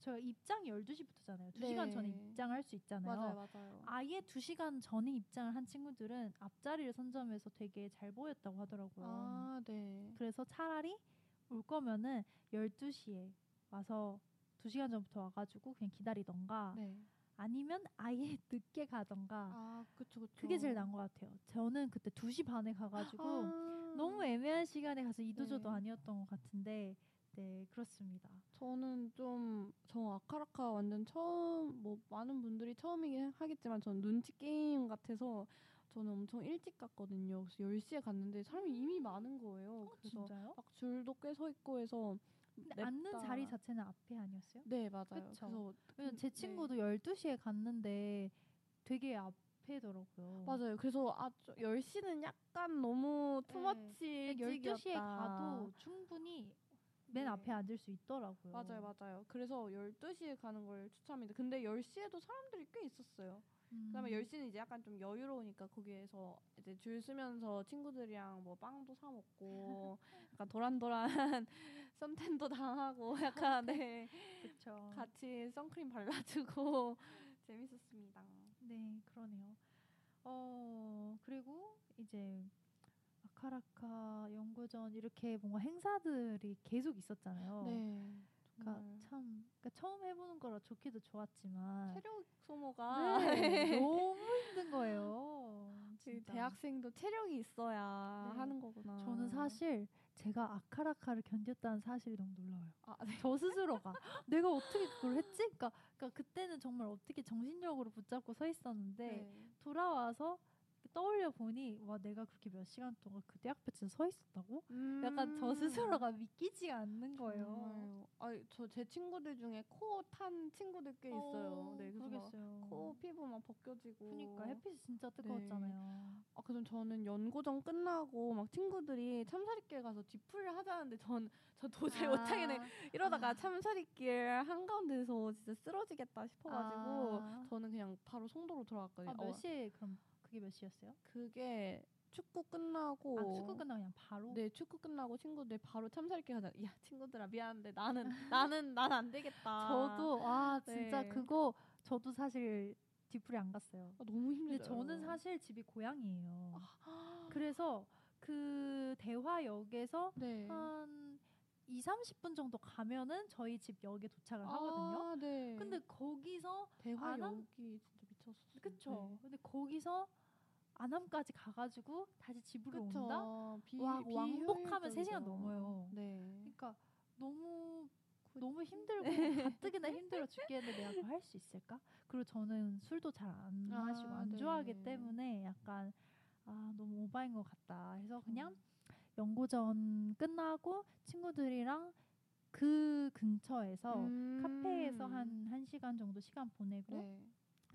저 입장이 12시부터잖아요. 2시간 네. 전에 입장할 수 있잖아요. 맞아요, 맞아요. 아예 2시간 전에 입장을 한 친구들은 앞자리를 선점해서 되게 잘 보였다고 하더라고요. 아, 네. 그래서 차라리 올 거면은 12시에 와서 2시간 전부터 와가지고 그냥 기다리던가 네. 아니면 아예 늦게 가던가 아, 그쵸, 그쵸. 그게 제일 나은 것 같아요. 저는 그때 2시 반에 가가지고 아, 너무 애매한 시간에 가서 이도저도 네. 아니었던 것 같은데 네 그렇습니다. 저는 좀 저 아카라카 완전 처음 뭐 많은 분들이 처음이긴 하겠지만 전 눈치 게임 같아서 저는 엄청 일찍 갔거든요. 그래서 10시에 갔는데 사람이 이미 많은 거예요. 그래서 어, 진짜요? 막 줄도 꽤 서 있고 해서 근데 앉는 자리 자체는 앞에 아니었어요? 네, 맞아요. 그쵸. 그래서 왜냐면 제 네. 친구도 12시에 갔는데 되게 앞에더라고요. 맞아요. 그래서 아 10시는 약간 너무 네. 투머치 일찍이었다. 12시에 가도 충분히 맨 네. 앞에 앉을 수 있더라고요. 맞아요, 맞아요. 그래서 12시에 가는 걸 추천합니다. 근데 10시에도 사람들이 꽤 있었어요. 음. 그다음에 10시는 이제 약간 좀 여유로우니까 거기에서 이제 줄 서면서 친구들이랑 뭐 빵도 사 먹고 약간 도란도란 썬텐도 당하고 약간 네 그쵸. 같이 선크림 발라주고 재밌었습니다. 네, 그러네요. 어, 그리고 이제 아카라카 연구전 이렇게 뭔가 행사들이 계속 있었잖아요. 네, 그러니까 참 그러니까 처음 해보는 거라 좋기도 좋았지만 체력 소모가 네, 너무 힘든 거예요. 그 진짜. 대학생도 체력이 있어야 네. 하는 거구나. 저는 사실 제가 아카라카를 견뎠다는 사실이 너무 놀라워요. 아, 네. 저 스스로가 내가 어떻게 그걸 했지? 그러니까, 그러니까 그때는 정말 어떻게 정신력으로 붙잡고 서 있었는데 네. 돌아와서 떠올려 보니 와 내가 그렇게 몇 시간 동안 그 대학 벤치에 서 있었다고? 약간 저 음. 스스로가 믿기지가 않는 거예요. 아니 저제 친구들 중에 코 탄 친구들 꽤 있어요. 네, 그래서 막 그러겠어요. 코 피부 막 벗겨지고. 그러니까 햇빛이 진짜 네. 뜨거웠잖아요. 아, 그럼 저는 연고전 끝나고 막 친구들이 참사리길 가서 뒤풀이를 하자는데 전, 저 도저히 못 하겠네. 이러다가 아. 참사리길 한 가운데서 진짜 쓰러지겠다 싶어가지고 아. 저는 그냥 바로 송도로 돌아갔거든요. 아, 몇 어, 시에 그럼 그게 몇 시였어요? 그게 축구 끝나고 아 축구 끝나고 그냥 바로. 네 축구 끝나고 친구들 바로 참사리길 가자. 야 친구들아 미안한데 나는 나는 난 안 되겠다. 저도 아 진짜 네. 그거 저도 사실 뒤풀이 안 갔어요. 아, 너무 힘들어요. 근데 저는 사실 집이 고향이에요. 아, 그래서 그 대화역에서 네. 한 2, 30분 정도 가면은 저희 집 역에 도착을 하거든요. 아, 네. 근데 거기서 대화 안 함- 미쳤었어요. 그쵸. 근데 거기서 안암까지 가가지고 다시 집으로 그쵸. 온다. 비, 와, 왕복하면 세 시간 비효율적이죠. 넘어요. 네. 그러니까 너무 그- 너무 힘들고 가뜩이나 힘들어 죽겠는데 내가 그거 할수 있을까? 그리고 저는 술도 잘안 아, 마시고 안 네. 좋아하기 때문에 약간 아 너무 오바인 것 같다. 해서 그냥 연고전 끝나고 친구들이랑 그 근처에서 음. 카페에서 한한 시간 정도 시간 보내고 네.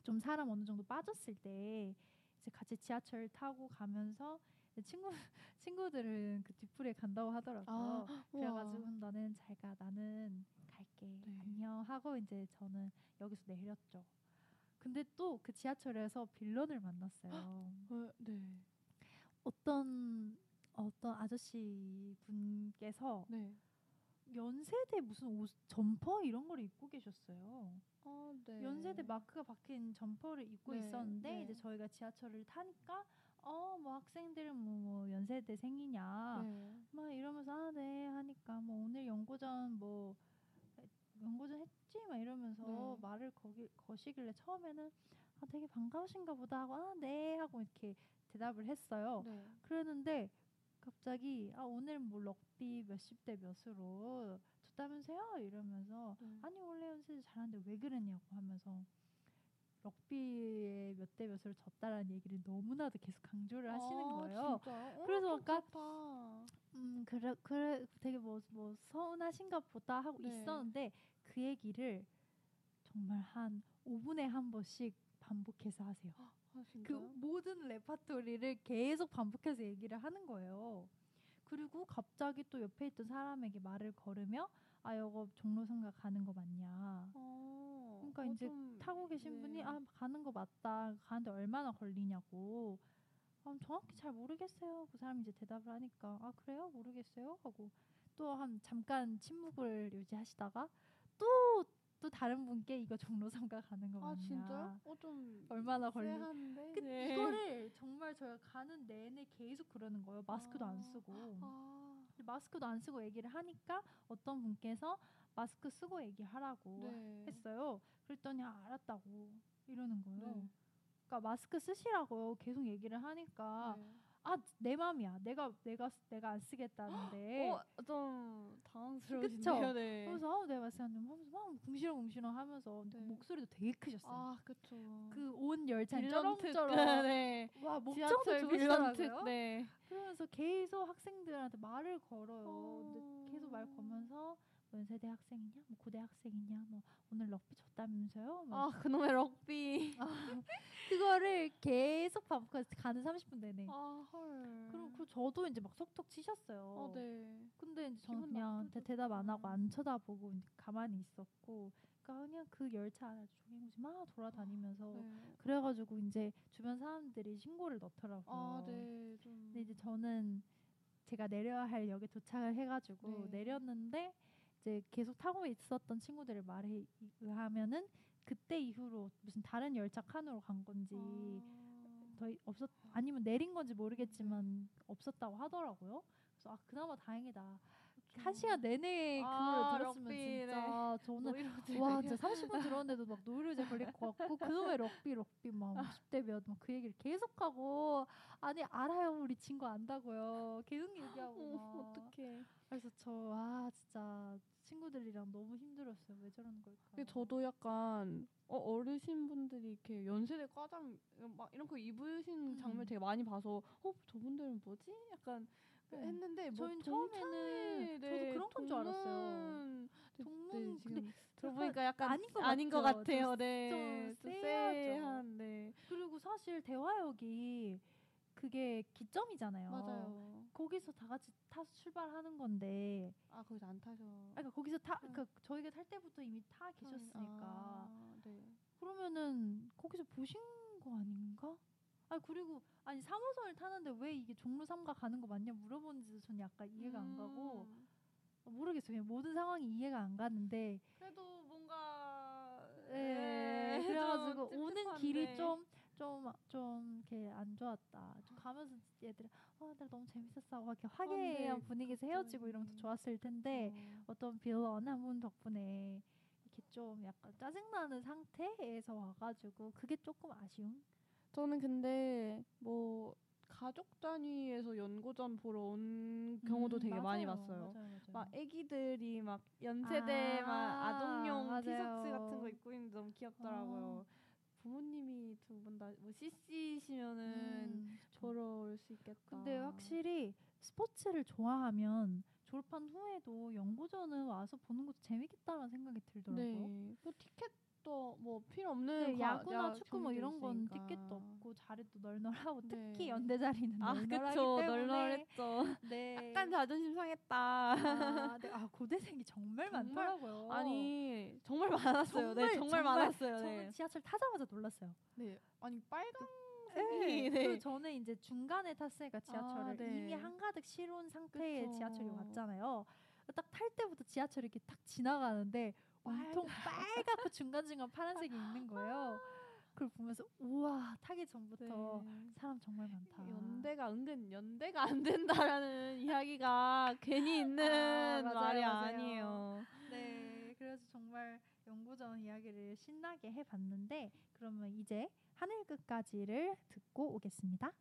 좀 사람 어느 정도 빠졌을 때 이제 같이 지하철 타고 가면서 친구 친구들은 그 뒤풀이에 간다고 하더라고요. 아, 그래가지고. 너는 잘 가, 나는 갈게, 네. 안녕 하고 이제 저는 여기서 내렸죠. 근데 또 그 지하철에서 빌런을 만났어요. 어, 네. 어떤 어떤 아저씨 분께서 네. 연세대 무슨 옷 점퍼 이런 걸 입고 계셨어요. 아, 네. 연세대 마크가 박힌 점퍼를 입고 네, 있었는데 네. 이제 저희가 지하철을 타니까 어 뭐 학생들은 뭐, 뭐 연세대 생이냐 네. 막 이러면서 아 네 하니까 뭐 오늘 연고전 뭐 연고전 했지 막 이러면서 네. 말을 거기 거시길래 처음에는 아 되게 반가우신가 보다 하고 아 네 하고 이렇게 대답을 했어요. 네. 그랬는데 갑자기 아 오늘 뭐 럭비 몇십 대 몇으로 줬다면서요 이러면서 네. 아니 원래 연습 잘하는데 왜 그랬냐고 하면서 럭비에 몇 대 몇으로 졌다라는 얘기를 너무나도 계속 강조를 하시는 아, 거예요. 진짜요? 어, 그래서 좀 아까 그렇다. 음 그래 그래 되게 뭐뭐 서운하신가 보다 하고 네. 있었는데 그 얘기를 정말 한 5분에 한 번씩 반복해서 하세요. 아, 그? 모든 레파토리를 계속 반복해서 얘기를 하는 거예요. 그리고 갑자기 또 옆에 있던 사람에게 말을 걸으며 아 이거 종로선가 가는 거 맞냐. 어, 그러니까 어, 이제 좀, 타고 계신 네. 분이 아 가는 거 맞다. 가는데 얼마나 걸리냐고. 아, 정확히 잘 모르겠어요. 그 사람이 이제 대답을 하니까 아 그래요 모르겠어요 하고 또 한 잠깐 침묵을 유지하시다가 또 또 다른 분께 이거 종로선가 가는 거 맞냐. 아, 진짜요? 어, 좀 얼마나 걸리? 그, 네. 이거를 정말 저희가 가는 내내 계속 그러는 거예요. 마스크도 안 아. 쓰고. 아, 마스크도 안 쓰고 얘기를 하니까 어떤 분께서 마스크 쓰고 얘기하라고 네. 했어요. 그랬더니 아, 알았다고 이러는 거예요. 네. 그러니까 마스크 쓰시라고요. 계속 얘기를 하니까 네. 아내 맘이야. 내가 내가 쓰- 내가 안 쓰겠다는데. 어, 좀 당황스러우신데요? 네. 그래서 아, 내가 쓰면 하면서 막 궁시렁궁시렁 하면서 네. 목소리도 되게 크셨어요. 아, 그쵸. 그온 열차 빌런 특, 쩌렁쩌렁. 네. 와 목청도 좋으시더라고요. 네. 그러면서 계속 학생들한테 말을 걸어요. 어. 계속 말 걸면서 뭐 연세대 학생이냐, 뭐 고대 학생이냐, 뭐 오늘 럭비 졌다면서요. 막 아, 그놈의 럭비. 그거를 계속 반복해서 가는 30분 내내. 아, 헐. 그리고 그 저도 이제 막 속톡 치셨어요. 어, 네. 근데 이제 저는 그냥. 대, 대답 안 하고 음. 안 쳐다보고 이제 가만히 있었고, 그러니까 그냥 그 열차 안에 종이무지 막 돌아다니면서 네. 그래가지고 이제 주변 사람들이 신고를 넣더라고요. 아, 네. 좀. 근데 이제 저는 제가 내려야 할 역에 도착을 해가지고 네. 내렸는데 이제 계속 타고 있었던 친구들의 말에 의하면은 그때 이후로 무슨 다른 열차 칸으로 간 건지 아. 더 이- 없었 아니면 내린 건지 모르겠지만 없었다고 하더라고요. 그래서 아 그나마 다행이다. 한 시간 내내 그 아, 노래 들었으면 럭비, 진짜 저는 노이로제 와 진짜 30분 들었는데도 막 노이로제 걸릴 것 같고 그놈의 럭비 럭비 막 10대 몇막그 얘기를 계속하고 아니 알아요 우리 친구 안다고요 계속 얘기하고 막 어떡해. 그래서 저 아 진짜 친구들이랑 너무 힘들었어요 왜 저러는 걸까 저도 약간 어, 어르신 분들이 이렇게 연세대 과장 막 이런 거 입으신 음. 장면 되게 많이 봐서 어 저분들은 뭐지? 약간 네. 했는데 뭐 동창회, 처음에는 저도 네, 그런 건 줄 알았어요. 동문- 네, 네, 근데 들어보니까 약간 아닌 것 아닌 것. 같아요. 좀- 네, 좀. 쎄한 네 그리고 사실 대화역이 그게 기점이잖아요. 맞아요. 거기서 다 같이 타서 출발하는 건데, 아 거기서 안 타셔. 아, 그러니까 거기서 타, 음. 그러니까 저희가 탈 때부터 이미 타 계셨으니까. 아, 네. 그러면은 거기서 보신 거 아닌가? 아 그리고 아니 3호선을 타는데 왜 이게 종로 3가 가는 거 맞냐 물어보는지도 전 약간 이해가 안 가고 음. 어, 모르겠어요. 그냥 모든 상황이 이해가 안 가는데 그래도 뭔가 예, 좀 그래가지고 오는 길이. 좀 좀 좀 이렇게 안 좋았다. 좀 가면서 얘들이 어나 너무 재밌었어. 막 이렇게 화기애애한 네, 분위기에서 헤어지고 이러면 더. 좋았을 텐데 어. 어떤 빌런 한분 덕분에 이렇게 좀 약간 짜증나는 상태에서 와가지고 그게 조금 아쉬움. 저는 근데 뭐 가족 단위에서 연고전 보러 온 경우도 음, 되게 많이 맞아요. 봤어요. 맞아요, 맞아요. 막 애기들이 막 연세대 아, 막 아동용 맞아요. 티셔츠 같은 거 입고 있는데 너무 귀엽더라고요. 어. 부모님이 두 분 다 뭐 CC시면은 음. 보러 올 수 있겠다. 근데 확실히 스포츠를 좋아하면 졸업한 후에도 연고전은 와서 보는 것도 재밌겠다는 생각이 들더라고요. 네. 뭐 티켓 도뭐 필요 없는 네, 과- 야구나 야- 축구 뭐 이런 건 있으니까. 티켓도 없고 자리도 널널하고 네. 특히 연대 자리는 아 널널하기 그쵸 때문에 널널했죠. 네. 약간 자존심 상했다. 아, 네. 아 고대생이 정말, 정말- 많더라고요. 아니 정말 많았어요. 정말, 네 정말, 정말 많았어요. 저는 네. 지하철 타자마자 놀랐어요. 네. 아니 빨간색이 네. 네. 그리고 저는 이제 중간에 탔으니까 지하철을 아, 네. 이미 한가득 실온 상태의 그쵸. 지하철이 왔잖아요. 딱 탈 때부터 지하철이 이렇게 탁 지나가는데 온통 빨갛고 중간중간 파란색이 있는 거예요. 그걸 보면서 우와 타기 전부터 네. 사람 정말 많다. 연대가 은근 연대가 안 된다라는 이야기가 괜히 있는 아, 맞아요, 말이 맞아요. 아니에요. 네, 그래서 정말 연고전 이야기를 신나게 해봤는데 그러면 이제 하늘 끝까지를 듣고 오겠습니다.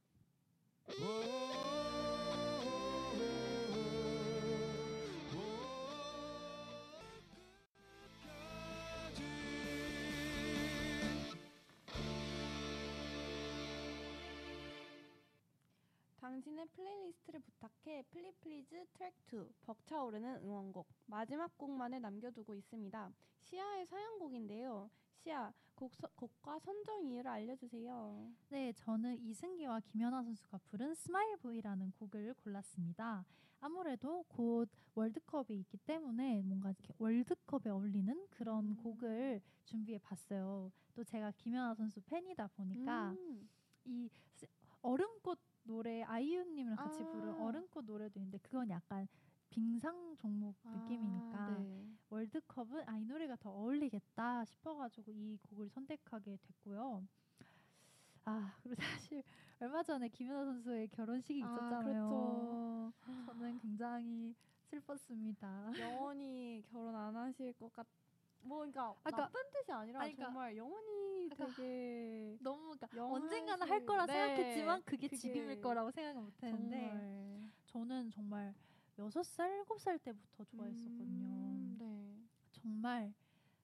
당신의 플레이리스트를 부탁해 플리플리즈 트랙 2 벅차오르는 응원곡 마지막 곡만을 남겨두고 있습니다. 시아의 사연곡인데요. 시아 곡 서- 곡과 선정 이유를 알려주세요. 네, 저는 이승기와 김연아 선수가 부른 Smile Boy라는 곡을 골랐습니다. 아무래도 곧 월드컵이 있기 때문에 뭔가 이렇게 월드컵에 어울리는 그런 음. 곡을 준비해 봤어요. 또 제가 김연아 선수 팬이다 보니까 음. 이 스- 얼음꽃 노래 아이유님이랑 같이 아. 부른 얼음꽃 노래도 있는데 그건 약간 빙상 종목 느낌이니까 아, 네. 월드컵은 아 이 노래가 더 어울리겠다 싶어가지고 이 곡을 선택하게 됐고요. 아 그리고 사실 얼마 전에 김연아 선수의 결혼식이 아, 있었잖아요. 그렇죠. 저는 굉장히 슬펐습니다. 영원히 결혼 안 하실 것 같. 뭐 그러니까 그러니까- 나쁜 뜻이 아니라 아니, 그러니까- 정말 영원히 그러니까 되게 너무 그러니까 언젠가는 할 거라 네, 생각했지만 그게, 그게 지금일 거라고 생각을 못 했는데 정말 저는 정말 여섯 살 일곱 살 때부터 좋아했었거든요. 음, 네. 정말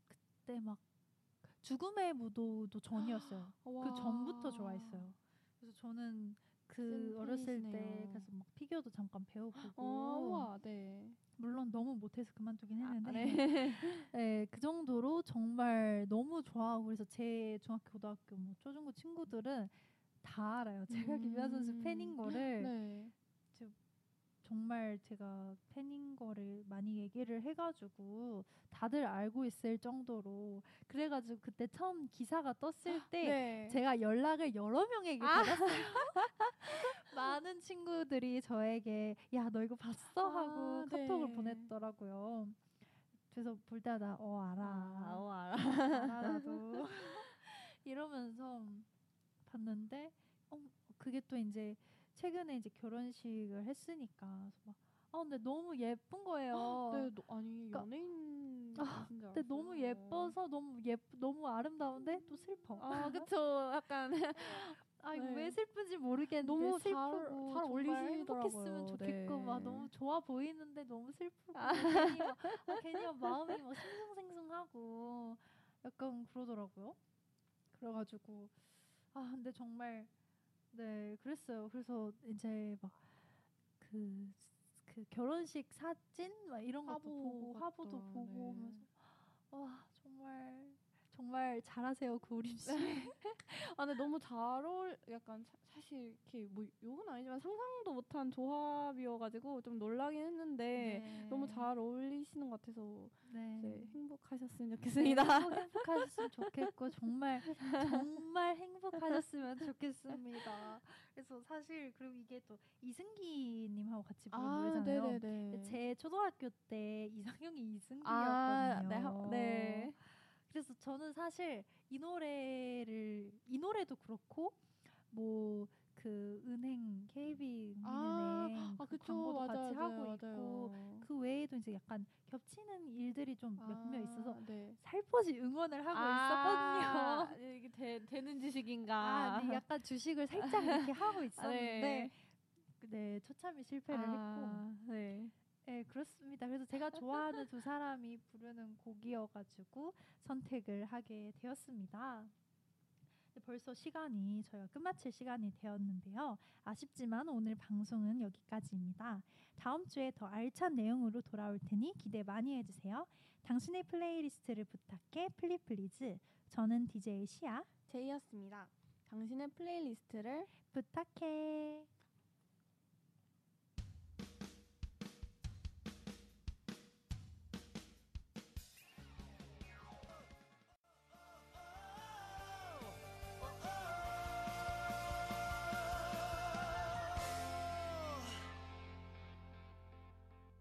그때 막 죽음의 무도도 전이었어요. 그 와. 전부터 좋아했어요. 그래서 저는 그찐 어렸을 때. 그래서 막 피겨도 잠깐 배워보고 어, 우와, 네. 물론 너무 못해서 그만두긴 아, 했는데 네. 네, 그 정도로 정말 너무 좋아하고 그래서 제 중학교 고등학교 뭐 초중고 친구들은 다 알아요. 제가 김연아 선수 음. 팬인 거를 네. 정말 제가 팬인 거를 많이 얘기를 해가지고 다들 알고 있을 정도로 그래가지고 그때 처음 기사가 떴을 때 네. 제가 연락을 여러 명에게 아. 받았어요. 많은 친구들이 저에게 야 너 이거 봤어 하고 아, 카톡을 네. 보냈더라고요. 그래서 볼 때마다 어 알아, 아, 어, 알아. 알아 나도 이러면서 봤는데 어 그게 또 이제 최근에 이제 결혼식을 했으니까 막 아 근데 너무 예쁜 거예요. 네, 너, 아니 그러니까- 연예인 아, 줄 근데 너무. 예뻐서 너무 예 너무 아름다운데 또 슬퍼. 아 그쵸 약간 아 이거 네. 왜 슬픈지 모르겠는데 너무 잘- 슬프고 잘 정말 어울리시더라고요. 좋겠고 막 네. 너무 좋아 보이는데 너무 슬프고 괜히 막, 아, 괜히 막 마음이 막 싱숭생숭하고 약간 그러더라고요. 그래가지고 아 근데 정말 네 그랬어요. 그래서 이제 막그 그 결혼식 사진 막 이런 것도 화보 보고 같다, 화보도 보고 네. 하면서 와 정말 정말 잘하세요 구우림 씨. 아 근데 너무 잘 어울 약간 사, 사실 이렇게 뭐 욕은 아니지만 상상도 못한 조합이어가지고 좀 놀라긴 했는데 너무 잘 어울리시는 것 같아서 네. 이제 행복하셨으면 네, 좋겠습니다. 행복, 행복 하셨으면 좋겠고 정말 정말 행복하셨으면 좋겠습니다. 그래서 사실 그리고 이게 또 이승기님하고 같이 부른 노래잖아요. 아, 네네네. 제 초등학교 때 이상형이 이승기였거든요. 아, 네, 하- 네. 그래서 저는 사실 이 노래를 이 노래도 그렇고 뭐 그 은행 KB 아, 은행 아그 그쵸 광고도 맞아요, 같이 맞아요, 하고 있고 맞아요. 그 외에도 이제 약간 겹치는 일들이 좀 몇몇 있어서 아, 네. 살포시 응원을 하고 아, 있었거든요. 이게 되, 되는 지식인가? 아, 네, 약간 주식을 살짝 이렇게 하고 있었는데 네. 네, 초참이 실패를 했고 아, 네. 네, 그렇습니다. 그래서 제가 좋아하는 두 사람이 부르는 곡이어가지고 선택을 하게 되었습니다. 네, 벌써 시간이 저희가 끝마칠 시간이 되었는데요. 아쉽지만 오늘 방송은 여기까지입니다. 다음 주에 더 알찬 내용으로 돌아올 테니 기대 많이 해주세요. 당신의 플레이리스트를 부탁해 플리플리즈. 저는 DJ 시아 제이였습니다. 당신의 플레이리스트를 부탁해.